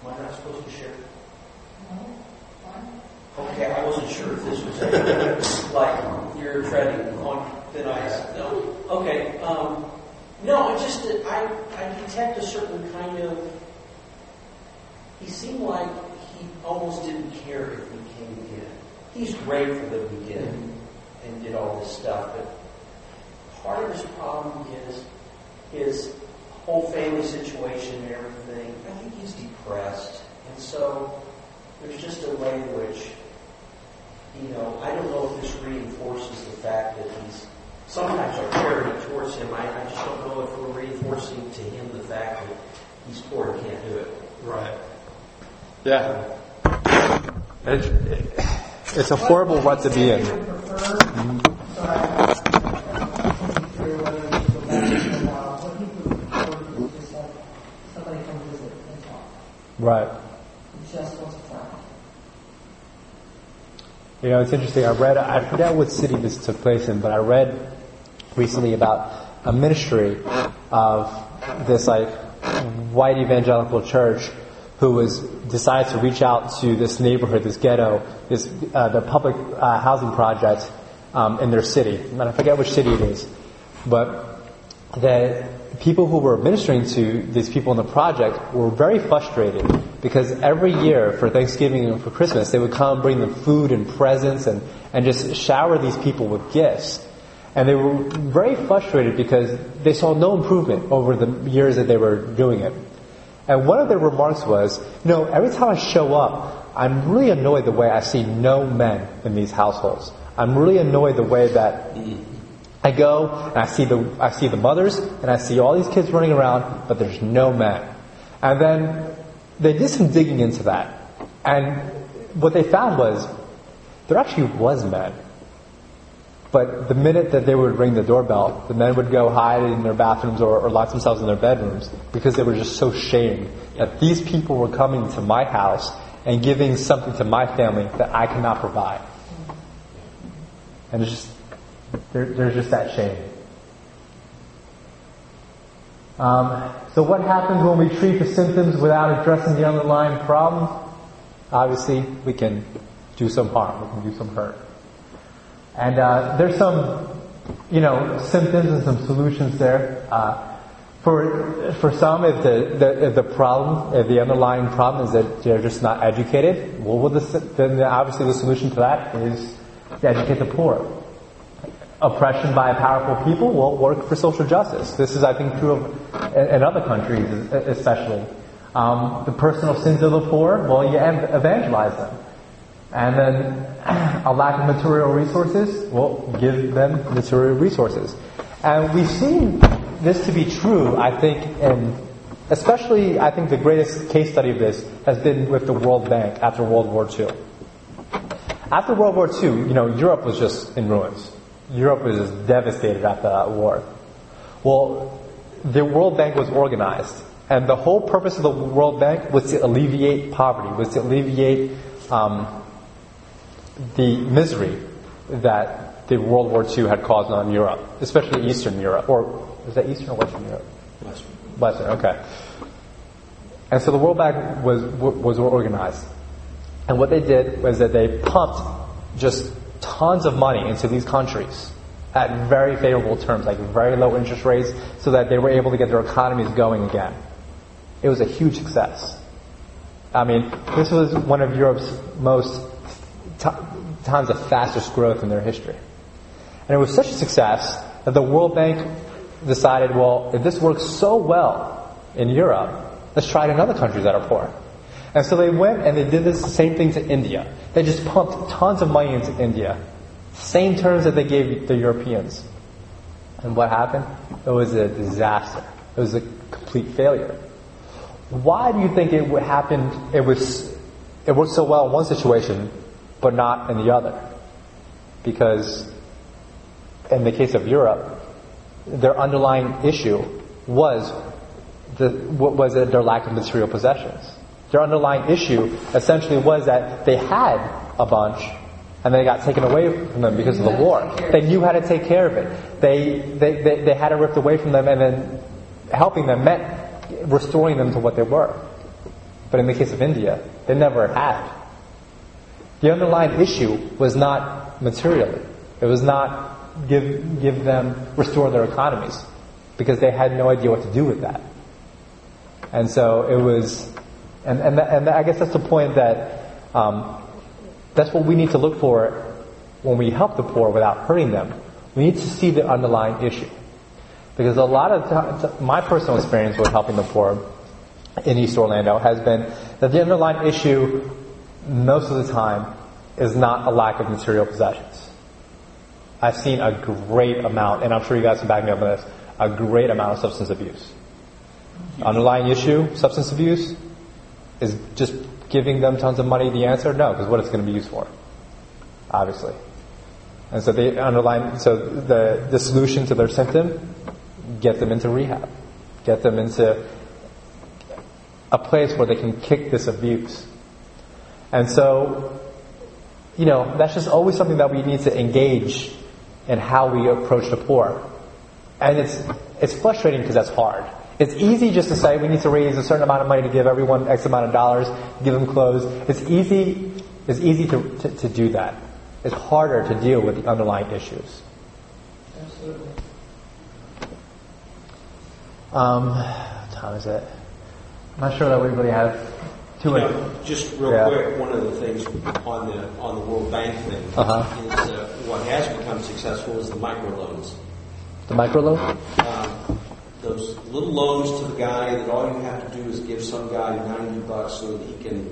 I not supposed to share? No. Okay, I wasn't sure if this was a, like you're treading on thin ice. No. Okay. Um, no, I just I I detect a certain kind of. He seemed like he almost didn't care if we came again. He's grateful that we did and did all this stuff, but part of his problem is his whole family situation and everything. I think he's depressed, and so there's just a way in which you know, I don't know if this reinforces the fact that he's sometimes our charity towards him. I, I just don't know if we're reinforcing to him the fact that he's poor and can't do it. Right. Yeah. It, it's a horrible rut to be in. What would you prefer? So I- I'm sure whether we should go back to the law. What he would prefer is just have somebody come visit and talk. Right. Just wants a friend. You know, it's interesting. I read, I forget what city this took place in, but I read recently about a ministry of this like white evangelical church who was decided to reach out to this neighborhood, this ghetto, this uh, the public uh, housing project um, in their city. And I forget which city it is, but the people who were ministering to these people in the project were very frustrated because every year for Thanksgiving and for Christmas, they would come bring them food and presents and, and just shower these people with gifts. And they were very frustrated because they saw no improvement over the years that they were doing it. And one of their remarks was, you know, every time I show up, I'm really annoyed the way I see no men in these households. I'm really annoyed the way that I go and I see the I see the mothers and I see all these kids running around, but there's no men. And then they did some digging into that, and what they found was there actually was men. But the minute that they would ring the doorbell, the men would go hide in their bathrooms or, or lock themselves in their bedrooms because they were just so shamed that these people were coming to my house and giving something to my family that I cannot provide. And it's just, there, there's just that shame. Um, so what happens when we treat the symptoms without addressing the underlying problem? Obviously, we can do some harm. We can do some hurt. And uh, there's some, you know, symptoms and some solutions there. Uh, for for some, if the, the if the problem, if the underlying problem is that they're just not educated, well, the, then obviously the solution to that is to educate the poor oppression by powerful people won't work for social justice. This is, I think, true of in other countries, especially. Um, the personal sins of the poor, well, you evangelize them. And then a lack of material resources, well, give them material resources. And we've seen this to be true, I think, and especially, I think the greatest case study of this has been with the World Bank after World War II. After World War II, you know, Europe was just in ruins. Europe was just devastated after that war. Well, the World Bank was organized, and the whole purpose of the World Bank was to alleviate poverty, was to alleviate um, the misery that the World War II had caused on Europe, especially Eastern Europe, or is that Eastern or Western Europe? Western. Western, okay. And so the World Bank was was organized, and what they did was that they pumped just tons of money into these countries at very favorable terms, like very low interest rates, so that they were able to get their economies going again. It was a huge success. I mean, this was one of Europe's most times of fastest growth in their history. And it was such a success that the World Bank decided, well, if this works so well in Europe, let's try it in other countries that are poor. And so they went and they did this same thing to India. They just pumped tons of money into India. Same terms that they gave the Europeans. And what happened? It was a disaster. It was a complete failure. Why do you think it happened? It was, it worked so well in one situation, but not in the other. Because in the case of Europe, their underlying issue was the, was their lack of material possessions. Their underlying issue essentially was that they had a bunch and they got taken away from them because of the war. They knew how to take care of it. They, they, they, they had it ripped away from them and then helping them meant restoring them to what they were. But in the case of India, they never had. The underlying issue was not materially. It was not give, give them, restore their economies. Because they had no idea what to do with that. And so it was and, and, and I guess that's the point that um, that's what we need to look for when we help the poor without hurting them. We need to see the underlying issue. Because a lot of t- my personal experience with helping the poor in East Orlando has been that the underlying issue most of the time is not a lack of material possessions. I've seen a great amount, and I'm sure you guys can back me up on this, a great amount of substance abuse. Underlying issue, substance abuse, is just giving them tons of money the answer? No, because what it's going to be used for, obviously. And so they underline, so the, the solution to their symptom, get them into rehab. Get them into a place where they can kick this abuse. And so, you know, that's just always something that we need to engage in how we approach the poor. And it's, it's frustrating because that's hard. It's easy just to say we need to raise a certain amount of money to give everyone X amount of dollars, give them clothes. It's easy, it's easy to, to, to do that. It's harder to deal with the underlying issues. Absolutely. Um, what time is it? I'm not sure that we really have to You it. know, just real Yeah. quick, one of the things on the on the World Bank thing Uh-huh. is uh, what has become successful is the microloans. The microloan? Um, those little loans to the guy that all you have to do is give some guy 90 bucks so that he can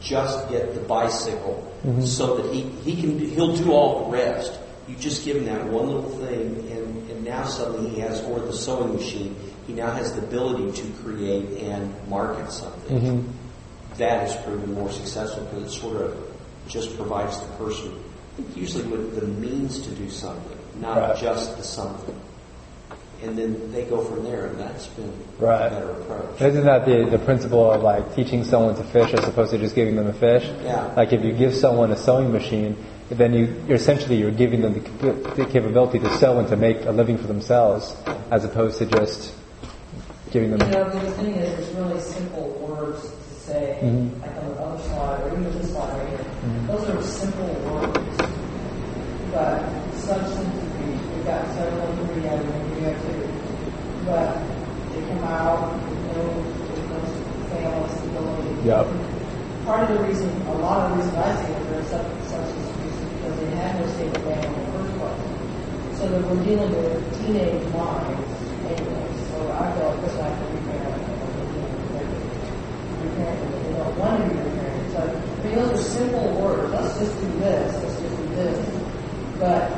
just get the bicycle so that he, he can, he'll do all the rest. You just give him that one little thing and, and now suddenly he has, or the sewing machine, he now has the ability to create and market something. That has proven more successful because it sort of just provides the person, I think usually with the means to do something, not Right. just the something and then they go from there, and that's been Right. a better approach. Isn't that the, the principle of like teaching someone to fish as opposed to just giving them a fish? Yeah. Like if you give someone a sewing machine, then you, you're essentially you're giving them the, the capability to sew and to make a living for themselves, as opposed to just giving them. You them. know, the thing is, it's really simple words to say, Mhm. like on the other slide, or even this slide right here. Those are simple words, but be, we've got several three out of three activity. But they come out with no, with no fail stability. Yep. Part of the reason, a lot of the reason I say that they're sub- substance abuse is because they had no stable plan in the first place. So that we're dealing with teenage minds anyway. So I feel like this reparent them. Them. They don't want to be reparented. So, I mean, those are simple words. Let's just do this. Let's just do this. But,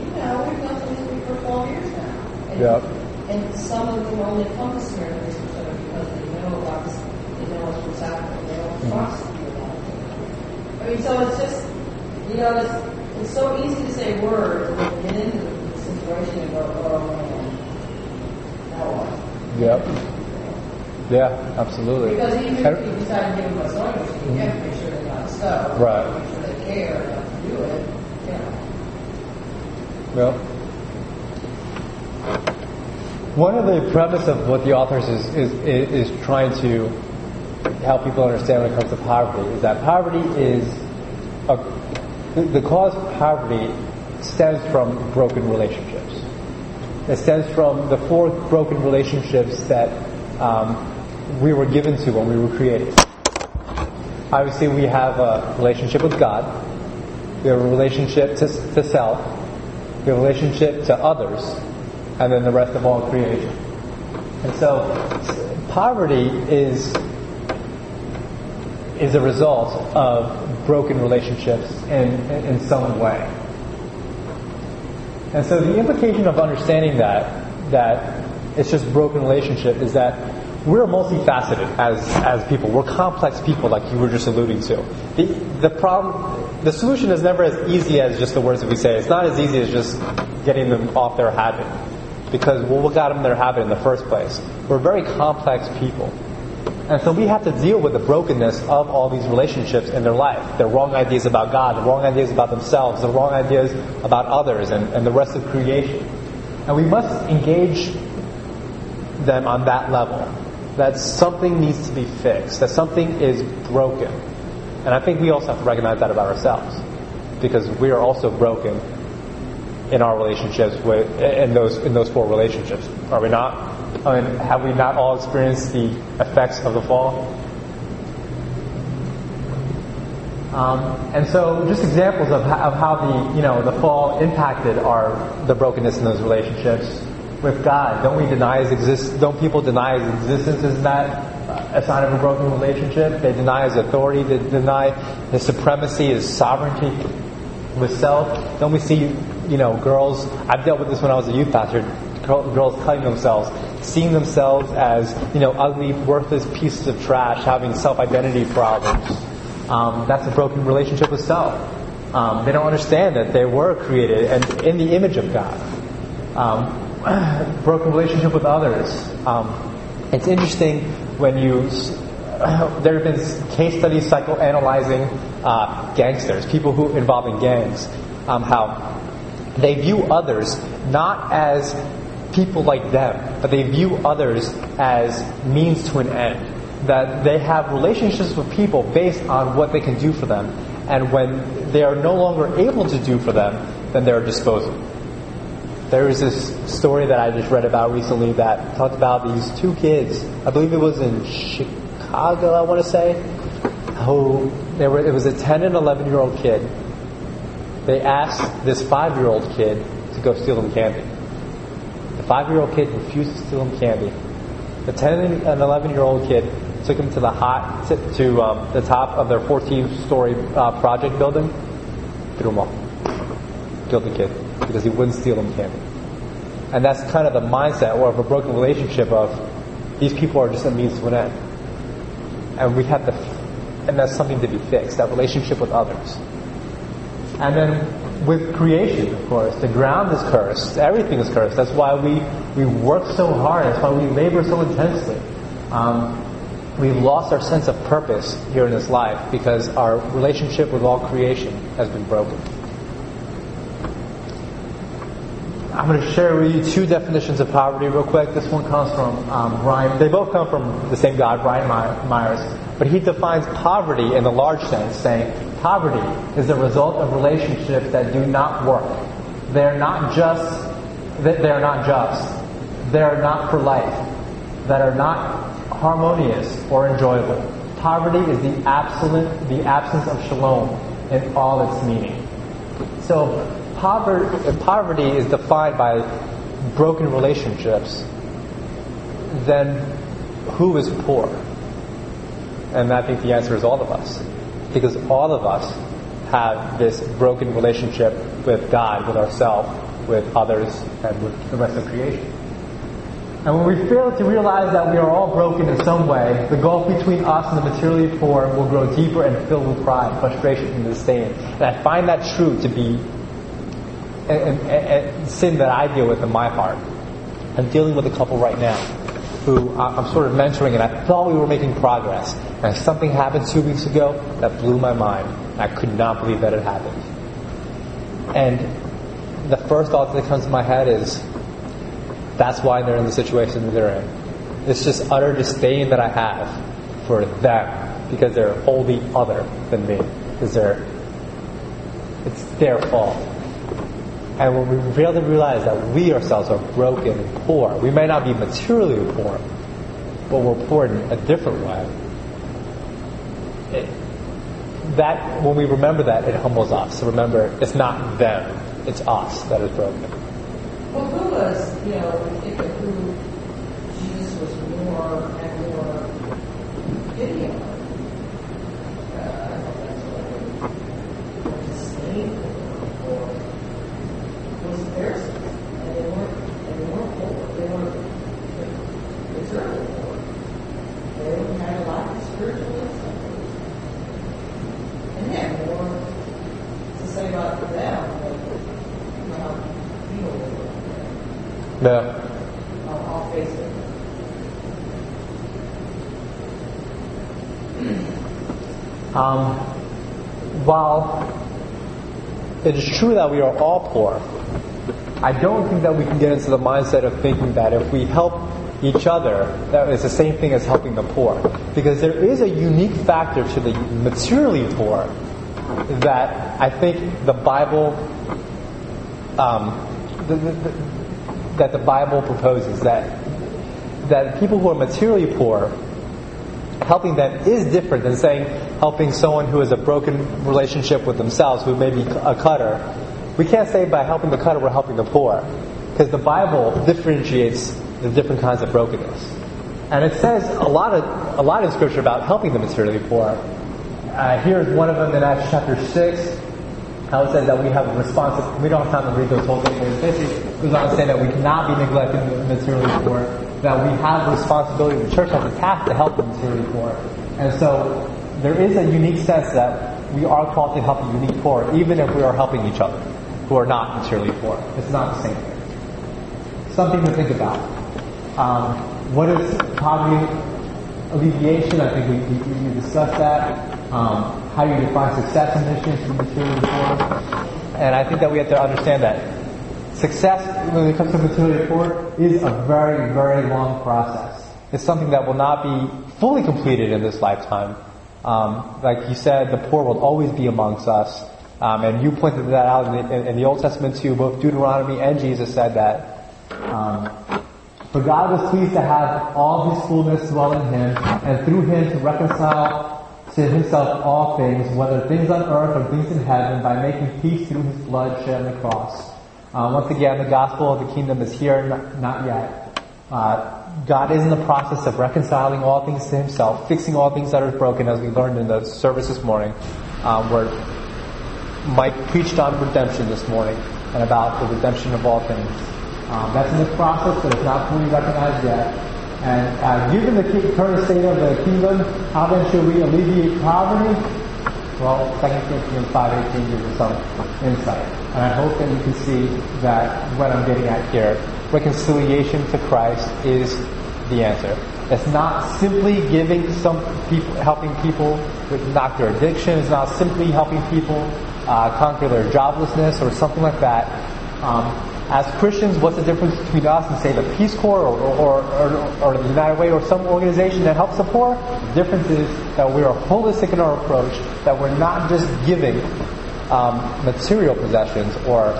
you know, we've done things for 12 years now. And, Yep. and some of them only come to Samaritan Center because they know about this, they know what's happening. They don't trust you about it. I mean, so it's just, you know, it's, it's so easy to say words and get into the situation and go, oh man, now what? Yep. Yeah, absolutely. Because even if you decide to give them a machine, you have to make sure they're not stuck. Right. Make sure they care enough to do it, know. Well, one of the premise of what the authors is, is, is, is trying to help people understand when it comes to poverty is that poverty is a, the, the cause of poverty stems from broken relationships. It stems from the four broken relationships that um, we were given to when we were created. Obviously, we have a relationship with God. We have a relationship to, to self. We have a relationship to others, and then the rest of all creation. And so, poverty is is a result of broken relationships in, in, in some way. And so, the implication of understanding that that it's just broken relationship is that we're multifaceted as as people. We're complex people, like you were just alluding to. The the problem, the solution is never as easy as just the words that we say. It's not as easy as just getting them off their habit, because well, what got them their habit in the first place? We're very complex people. And so we have to deal with the brokenness of all these relationships in their life. Their wrong ideas about God, the wrong ideas about themselves, the wrong ideas about others and, and the rest of creation. And we must engage them on that level. That something needs to be fixed, that something is broken. And I think we also have to recognize that about ourselves. Because we are also broken in our relationships with in those in those four relationships. Are we not? I mean, have we not all experienced the effects of the fall? Um, and so, just examples of of how the you know the fall impacted our the brokenness in those relationships with God. Don't we deny His exist? Don't people deny His existence? Isn't that a sign of a broken relationship? They deny His authority. They deny His supremacy, His sovereignty with self. Don't we see you know girls? I've dealt with this when I was a youth pastor. Girls cutting themselves, seeing themselves as you know ugly, worthless pieces of trash, having self-identity problems. Um, that's a broken relationship with self. Um, they don't understand that they were created and in the image of God. Um, broken relationship with others. Um, it's interesting when you. There have been case studies psychoanalyzing uh, gangsters, people who involved in gangs, um, how they view others not as people like them, but they view others as means to an end. That they have relationships with people based on what they can do for them, and when they are no longer able to do for them, then they're disposable. There was this story that I just read about recently that talked about these two kids. I believe it was in Chicago, I want to say, who there were, it was a 10 and 11 year old kid. They asked this five year old kid to go steal them candy. The five year old kid refused to steal them candy. The 10 and 11 year old kid took him to the hot to, to um, the top of their 14 story uh, project building, threw him off, killed the kid because he wouldn't steal them candy. And that's kind of the mindset or of a broken relationship of these people are just a means to an end. And we have to, and that's something to be fixed, that relationship with others. And then with creation, of course, the ground is cursed, everything is cursed. That's why we, we work so hard, that's why we labor so intensely. Um, we've lost our sense of purpose here in this life because our relationship with all creation has been broken. I'm going to share with you two definitions of poverty real quick. This one comes from um, Brian. They both come from the same guy, Brian Myers. But he defines poverty in the large sense, saying poverty is the result of relationships that do not work. They're not just, they're not just. They're not for life. That are not harmonious or enjoyable. Poverty is the absolute, the absence of shalom in all its meaning. So poverty, poverty is defined by broken relationships, then who is poor? And I think the answer is all of us. Because all of us have this broken relationship with God, with ourselves, with others, and with the rest of creation. And when we fail to realize that we are all broken in some way, the gulf between us and the materially poor will grow deeper and filled with pride, frustration, and disdain. And I find that true to be and, and, and sin that I deal with in my heart. I'm dealing with a couple right now who I'm sort of mentoring, and I thought we were making progress. And something happened two weeks ago that blew my mind. I could not believe that it happened. And the first thought that comes to my head is, that's why they're in the situation that they're in. It's just utter disdain that I have for them because they're wholly other than me. Because they're, it's their fault. And when we fail to realize that we ourselves are broken and poor, we may not be materially poor, but we're poor in a different way. That when we remember that, it humbles us. So remember, it's not them; it's us that is broken. Well, who was, you know, who Jesus was more video. Uh, I don't know if that's what it was. Disdain was theirs, and they weren't, and they weren't poor. They weren't materially poor. They had a lot of spiritual insight. And they had more to say about them than how people were. Yeah. I'll, I'll face it. Um, while it is true that we are all poor, I don't think that we can get into the mindset of thinking that if we help each other, that is the same thing as helping the poor. Because there is a unique factor to the materially poor that I think the Bible, um, the, the, the, that the Bible proposes that that people who are materially poor, helping them is different than saying helping someone who has a broken relationship with themselves, who may be a cutter, we can't say by helping the cutter we're helping the poor, because the Bible differentiates the different kinds of brokenness. And it says a lot of a lot in Scripture about helping the materially poor. Uh, here's one of them in Acts chapter six. How it says that we have a responsibility. We don't have time to read those whole things. Basically, it goes on to say that we cannot be neglecting the materially poor. That we have a responsibility. The church has a task to help the materially poor. And so there is a unique sense that we are called to help the unique poor, even if we are helping each other who are not materially poor. It's not the same thing. Something to think about. Um, what is poverty alleviation? I think we, we, we discussed that. Um, how you define success in missions for materially poor. And I think that we have to understand that success, when it comes to materially poor, is a very, very long process. It's something that will not be fully completed in this lifetime. Um, like you said, the poor will always be amongst us. Um, and you pointed that out in the, in the, Old Testament too. Both Deuteronomy and Jesus said that um, For God was pleased to have all his fullness dwell in him, and through him to reconcile to himself all things, whether things on earth or things in heaven, by making peace through his blood shed on the cross. Uh, once again, the gospel of the kingdom is here, not, not yet. Uh, God is in the process of reconciling all things to himself, fixing all things that are broken, as we learned in the service this morning, um, where Mike preached on redemption this morning and about the redemption of all things. Um, that's in the process, but it's not fully recognized yet. And uh, given the current state of the kingdom, how then should we alleviate poverty? Well, 2 Corinthians 5.18 gives us some insight. And I hope that you can see that what I'm getting at here, reconciliation to Christ is the answer. It's not simply giving some people, helping people with knock their addiction. It's not simply helping people uh, conquer their joblessness or something like that. Um, as Christians, what's the difference between us and say the Peace Corps or, or, or, or, the United Way or some organization that helps the poor? The difference is that we are holistic in our approach, that we're not just giving um, material possessions or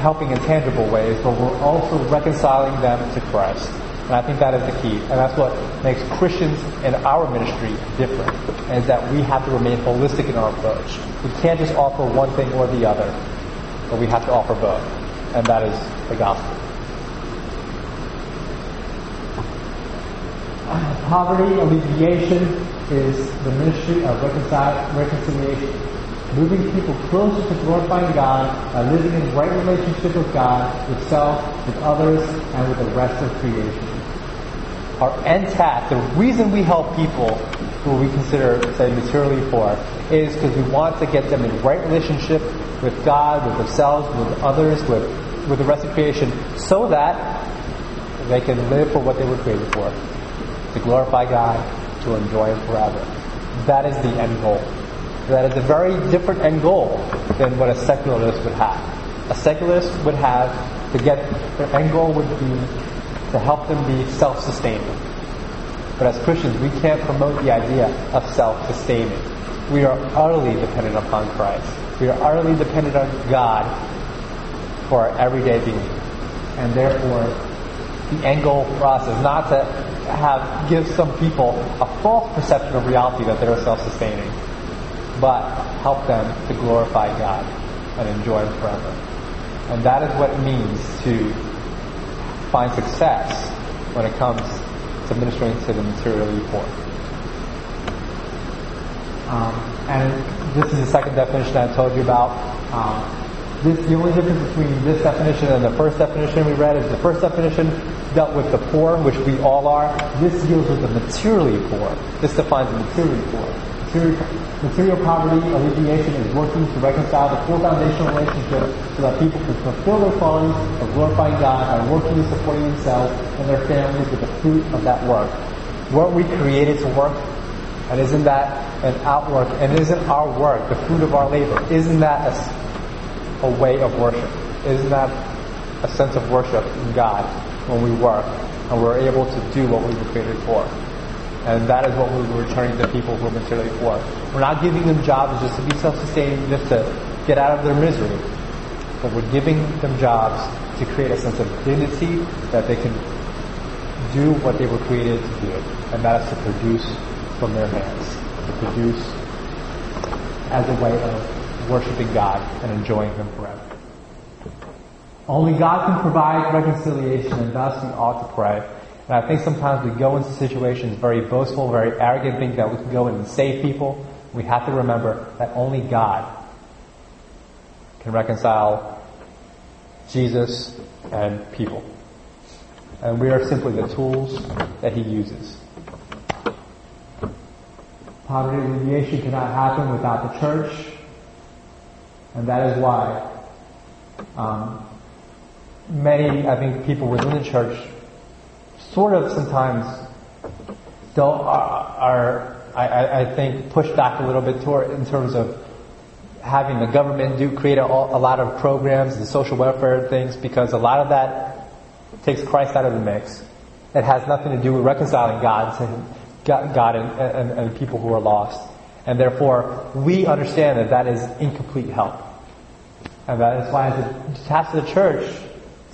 helping in tangible ways, but we're also reconciling them to Christ. And I think that is the key. And that's what makes Christians in our ministry different, is that we have to remain holistic in our approach. We can't just offer one thing or the other, but we have to offer both. And that is the gospel. Poverty alleviation is the ministry of reconciliation moving people closer to glorifying God by living in right relationship with God, with self, with others, and with the rest of creation. Our end task, the reason we help people who we consider, say, materially poor, is because we want to get them in right relationship with God, with themselves, with others, with, with the rest of creation, so that they can live for what they were created for. To glorify God, to enjoy Him forever. That is the end goal. That is a very different end goal than what a secularist would have. A secularist would have to get their end goal would be to help them be self-sustaining. But as Christians, we can't promote the idea of self-sustaining. We are utterly dependent upon Christ. We are utterly dependent on God for our everyday being. And therefore, the end goal for us is not to have give some people a false perception of reality that they're self-sustaining but help them to glorify God and enjoy Him forever. And that is what it means to find success when it comes to ministering to the materially poor. Um, and this is the second definition I told you about. Um, this, the only difference between this definition and the first definition we read is the first definition dealt with the poor, which we all are. This deals with the materially poor. This defines the materially poor. Material, poverty alleviation is working to reconcile the full foundational relationship so that people can fulfill their qualities of glorifying God by working and supporting themselves and their families with the fruit of that work. Weren't we created to work? And isn't that an outwork? And isn't our work, the fruit of our labor, isn't that a, a way of worship? Isn't that a sense of worship in God when we work and we're able to do what we were created for? And that is what we are returning to people who are materially poor. We're not giving them jobs just to be self-sustaining, just to get out of their misery. But we're giving them jobs to create a sense of dignity that they can do what they were created to do. And that is to produce from their hands. To produce as a way of worshiping God and enjoying Him forever. Only God can provide reconciliation and thus we ought to pray. And I think sometimes we go into situations very boastful, very arrogant, think that we can go in and save people. We have to remember that only God can reconcile Jesus and people. And we are simply the tools that He uses. Poverty alleviation cannot happen without the church, and that is why um, many, I think, people within the church sort of sometimes don't are, are I, I, think pushed back a little bit toward in terms of having the government do create a, a lot of programs and social welfare things because a lot of that takes Christ out of the mix. It has nothing to do with reconciling God to God and, and, and people who are lost. And therefore, we understand that that is incomplete help. And that is why it's a task of the church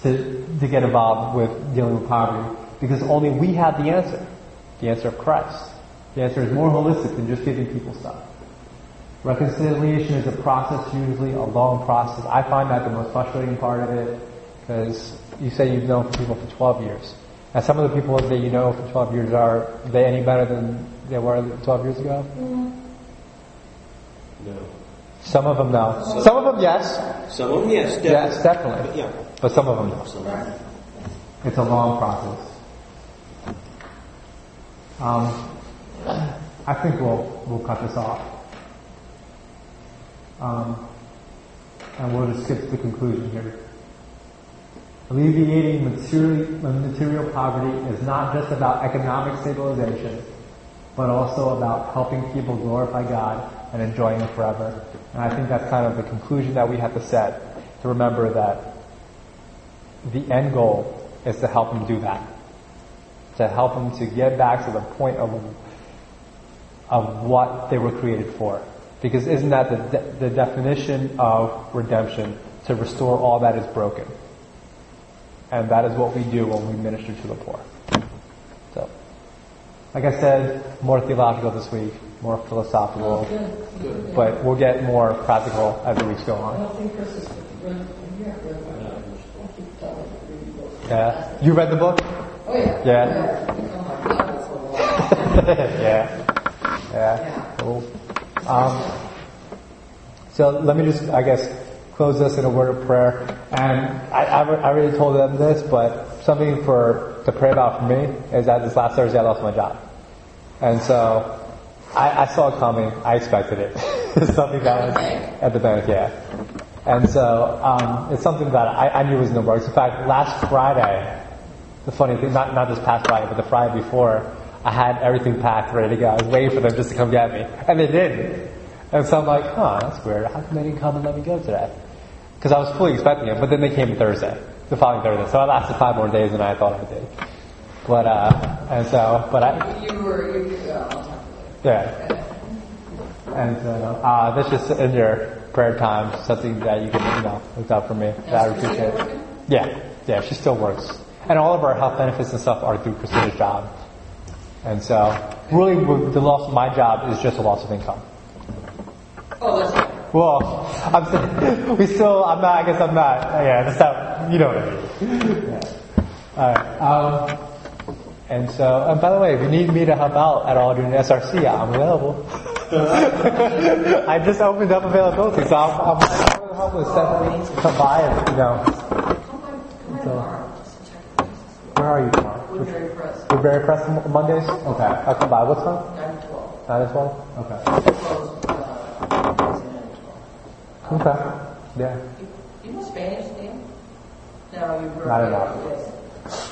to, to get involved with dealing with poverty because only we have the answer. The answer of Christ. The answer is more holistic than just giving people stuff. Reconciliation is a process, usually a long process. I find that the most frustrating part of it because you say you've known people for 12 years. And some of the people that you know for 12 years are they any better than they were 12 years ago? No. Some of them no. Some of them yes. Some of them, yes, definitely. Yes, definitely. But yeah. But some of them no. Some. It's a long process. Um, I think we'll we'll cut this off, um, and we'll just skip to the conclusion here. Alleviating material, material poverty is not just about economic stabilization, but also about helping people glorify God and enjoying Him forever. And I think that's kind of the conclusion that we have to set to remember that the end goal is to help them do that. To help them to get back to the point of, of what they were created for. Because isn't that the, de- the definition of redemption? To restore all that is broken. And that is what we do when we minister to the poor. So, like I said, more theological this week, more philosophical, but we'll get more practical as the weeks go on. don't think Chris is read, you have read my novel. Don't keep telling me to read the book. Yeah. You read the book? Oh, yeah. Yeah. It's become my Bible for a while. yeah. Yeah. Cool. Um, so let me just, I guess, close this in a word of prayer. And I, I, I already told them this, but something for to pray about for me is that this last Thursday I lost my job, and so I, I saw it coming. I expected it. it's something that was at the bank, yeah. And so um, it's something that I, I knew was in the works. In fact, last Friday, the funny thing, not, not this past Friday, but the Friday before, I had everything packed, ready to go. I was waiting for them just to come get me. And they didn't. And so I'm like, huh, that's weird. How come they didn't come and let me go today? Because I was fully expecting it, but then they came Thursday, the following Thursday. So I lasted five more days than I thought I did. But, uh, and so, but I, You were, you, uh, to you yeah. And so, uh, that's just in your prayer time, something that you can, you know, look out for me. That I would Is she appreciate. Yeah, yeah, she still works. And all of our health benefits and stuff are through Christina's job. And so, really, the loss of my job is just a loss of income. Oh, that's. Well, I'm still, we still, I'm not, I guess I'm not, yeah, that's not, you know what I mean. Yeah. Alright, um, and so, and by the way, if you need me to help out at all during SRC, I'm available. I just opened up availability, so I'm, I'm I'm help with stuff, come by and, you know, Come by, come by tomorrow, just to check. where are you tomorrow? Woodbury Press, Woodbury Press on Mondays? Okay, I'll come by. What time? nine to twelve. Nine as well? Okay. Closed, uh, to twelve. Okay. Yeah. You, you know Spanish, Dan? No, you grew Not enough. Yes.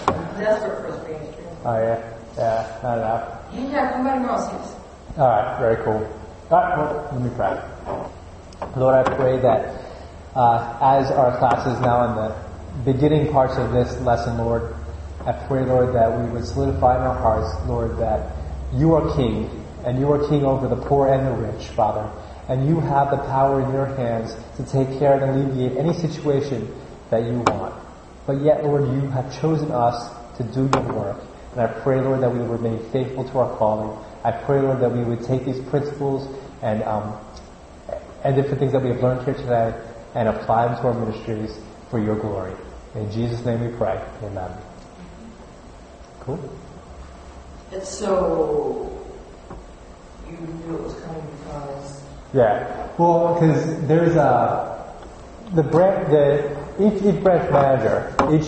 I'm desperate for Spanish. Oh yeah. Yeah, not enough. Yeah, come by tomorrow. All right, very cool. All right, well, let me pray. Lord, I pray that uh, as our class is now in the beginning parts of this lesson, Lord, I pray, Lord, that we would solidify in our hearts, Lord, that you are King, and you are King over the poor and the rich, Father, and you have the power in your hands to take care and alleviate any situation that you want. But yet, Lord, you have chosen us to do your work. And I pray, Lord, that we would remain faithful to our calling. I pray, Lord, that we would take these principles and um, and different things that we have learned here today and apply them to our ministries for your glory. In Jesus' name we pray. Amen. Cool. It's so, you knew it was coming because, Yeah. Well, because there's a the branch the each each branch manager each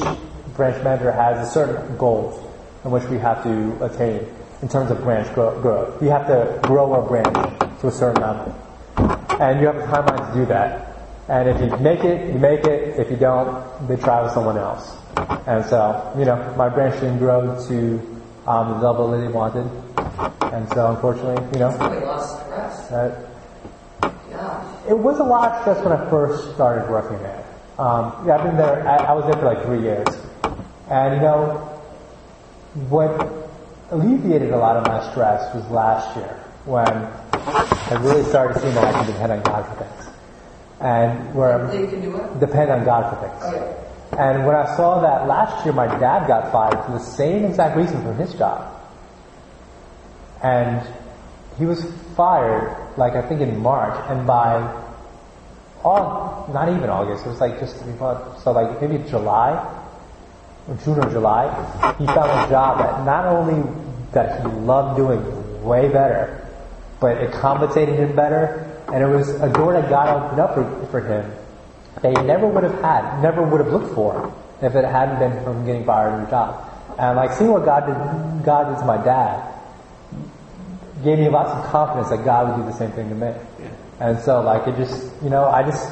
branch manager has a certain goals in which we have to attain in terms of branch grow, growth. We have to grow our branch to a certain level, and you have a timeline to do that. And if you make it, you make it. If you don't, they try with someone else. And so, you know, my branch didn't grow to um, the level that they wanted, and so unfortunately, you know, really a lot of stress. that Gosh. it was a lot of stress when I first started working there. Um, yeah, I've been there. I, I was there for like three years, and you know, what alleviated a lot of my stress was last year when I really started seeing that I can depend on God for things, and where They I'm can do it? depend on God for things. Oh, yeah. And when I saw that last year, my dad got fired for the same exact reason from his job. And he was fired, like I think in March, and by all, not even August, it was like just so like maybe July, or June or July, he found a job that not only that he loved doing way better, but it compensated him better, and it was a door that God opened up for, for him that he never would have had, never would have looked for if it hadn't been from getting fired from a job. And like seeing what God did, God did to my dad, gave me lots of confidence that God would do the same thing to me. And so like it just, you know, I just,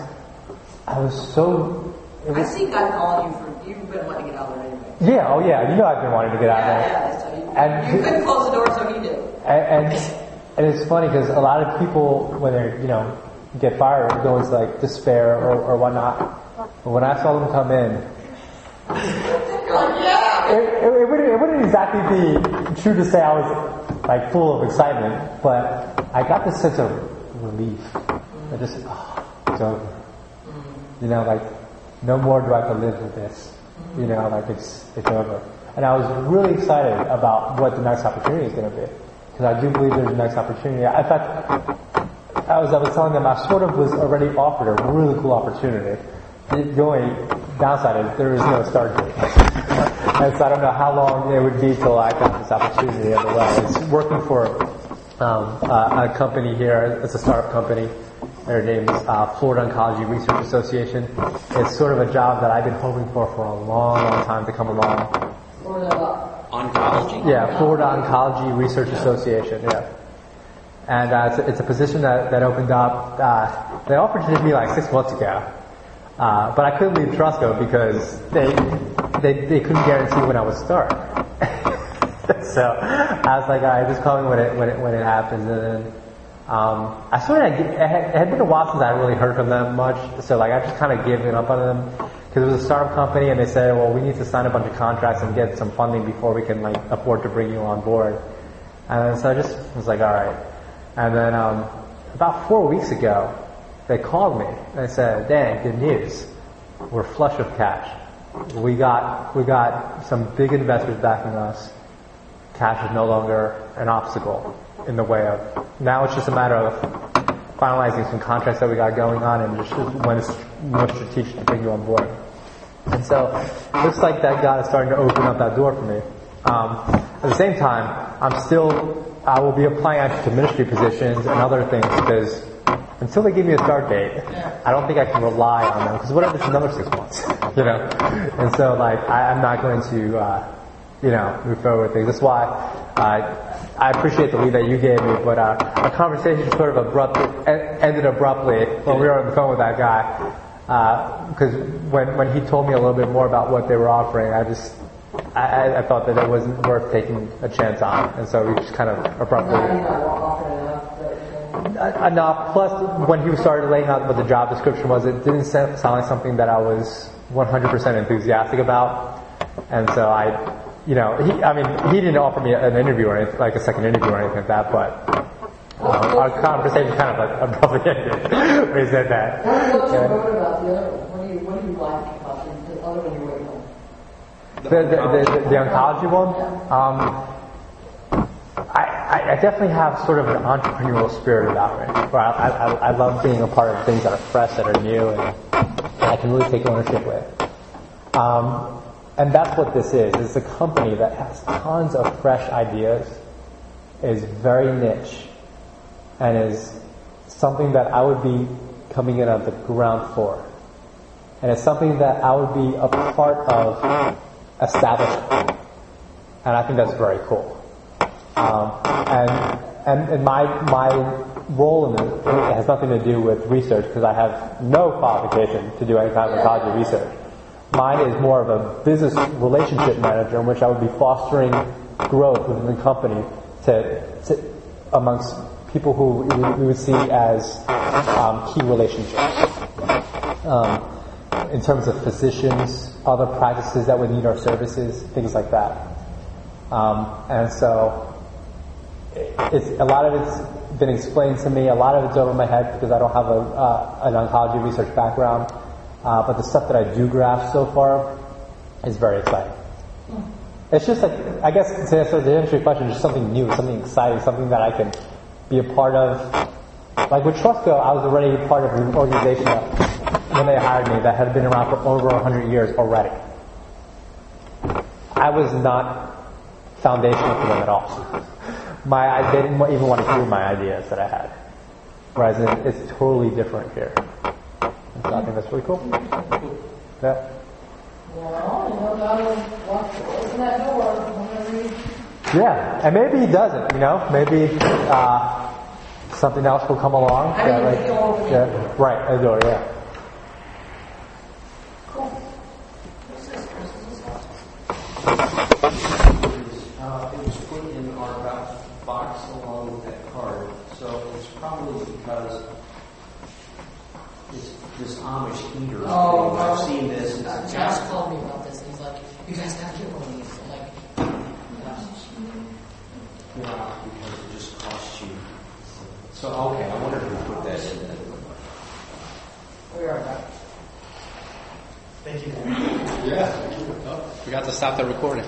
I was so, it I was, see God calling you for, you've been wanting to get out of there anyway. yeah, oh yeah, you know I've been wanting to get out Yeah, there. yeah, so you, And- you couldn't close the door, so he did. And, and, and it's funny because a lot of people, when they're, you know, get fired, into like despair or, or whatnot. But when I saw them come in, it, it, it, wouldn't, it wouldn't exactly be true to say I was like full of excitement, but I got this sense of relief. I just, oh, it's over. You know, like, no more do I have to live with this. You know, like it's, it's over. And I was really excited about what the next opportunity is going to be. Because I do believe there's a next opportunity. In fact, I was, I was telling them I sort of was already offered a really cool opportunity. The the only downside is there is no start date. and so I don't know how long it would be till I got this opportunity in the. It's working for um, a, a company here. It's a startup company. Their name is uh, Florida Oncology Research Association. It's sort of a job that I've been hoping for for a long, long time to come along. Florida uh, Oncology? Yeah, Florida Oncology Research Association. Yeah, and uh, it's, a, it's a position that, that opened up. Uh, they offered it to me like six months ago, uh, but I couldn't leave Trustco because they, they they couldn't guarantee when I would start. so I was like, all right, just call me when it when it when it happens, and then. Um, I sort of, it had, it had been a while since I really heard from them much, so like I just kind of given up on them because it was a startup company and they said, well, we need to sign a bunch of contracts and get some funding before we can like afford to bring you on board. And so I just was like, all right. And then um, about four weeks ago, they called me and they said, "Dan, good news. We're flush of cash. We got we got some big investors backing us. Cash is no longer an obstacle in the way of. Now it's just a matter of finalizing some contracts that we got going on and just when it's more strategic to bring you on board." And so looks like that God is starting to open up that door for me. Um, at the same time, I'm still, I will be applying to ministry positions and other things because until they give me a start date, I don't think I can rely on them because what if it's another six months, you know? And so like, I, I'm not going to, uh, you know, move forward with things. That's why uh, I appreciate the lead that you gave me, but uh, our conversation sort of abruptly, ended abruptly when we were on the phone with that guy because when when he told me a little bit more about what they were offering, I just I, I- I thought that it wasn't worth taking a chance on, and so we just kind of abruptly enough, uh, enough. Plus, when he started laying out what the job description was, it didn't sound like something that I was 100% enthusiastic about, and so I. You know, he, I mean, he didn't offer me an interview or anything, like a second interview or anything like that, but um, our conversation kind of like abruptly ended when he said that. What, what's Yeah. your about the other one? What do you, what do you like about the, the other one you're waiting on? The, the, the, the oncology one? Um, I, I, definitely have sort of an entrepreneurial spirit about me. Where I, I, I love being a part of things that are fresh, that are new, and, and I can really take ownership with. Um, and that's what this is. It's a company that has tons of fresh ideas, is very niche, and is something that I would be coming in on the ground floor. And it's something that I would be a part of establishing. And I think that's very cool. Um, and, and, and my, my role in it, has nothing to do with research because I have no qualification to do any kind of oncology research. Mine is more of a business relationship manager in which I would be fostering growth within the company to, to amongst people who we- we would see as um, key relationships um, in terms of physicians, other practices that would need our services, things like that. Um, and so, it's a lot of it's been explained to me. A lot of it's over my head because I don't have a, uh, an oncology research background. Uh, but the stuff that I do grasp so far is very exciting. It's just like, I guess to answer the answer your question, just something new, something exciting, something that I can be a part of. Like with Trustco, I was already part of an organization that, when they hired me, that had been around for over 100 years already. I was not foundational to them at all. My, I they didn't even want to hear my ideas that I had. Whereas it, it's totally different here. And so I think that's really cool. Yeah. Well, you know, God will walk, open that door whenever you Yeah, and maybe he doesn't. You know, maybe uh, something else will come along. I mean, will be- yeah, right, a door. Yeah. Cool. What's this? Christmas stuff? Uh, it was put in our box along with that card, so it's probably because this Amish heater Oh. I've seen this. Josh called me about this, and he's like, you guys gotta get one of these. I'm like, yeah. Because it just costs you. So, okay, I wondered who put that in there. we are back. Thank you. Yeah. Oh, forgot to stop the recording.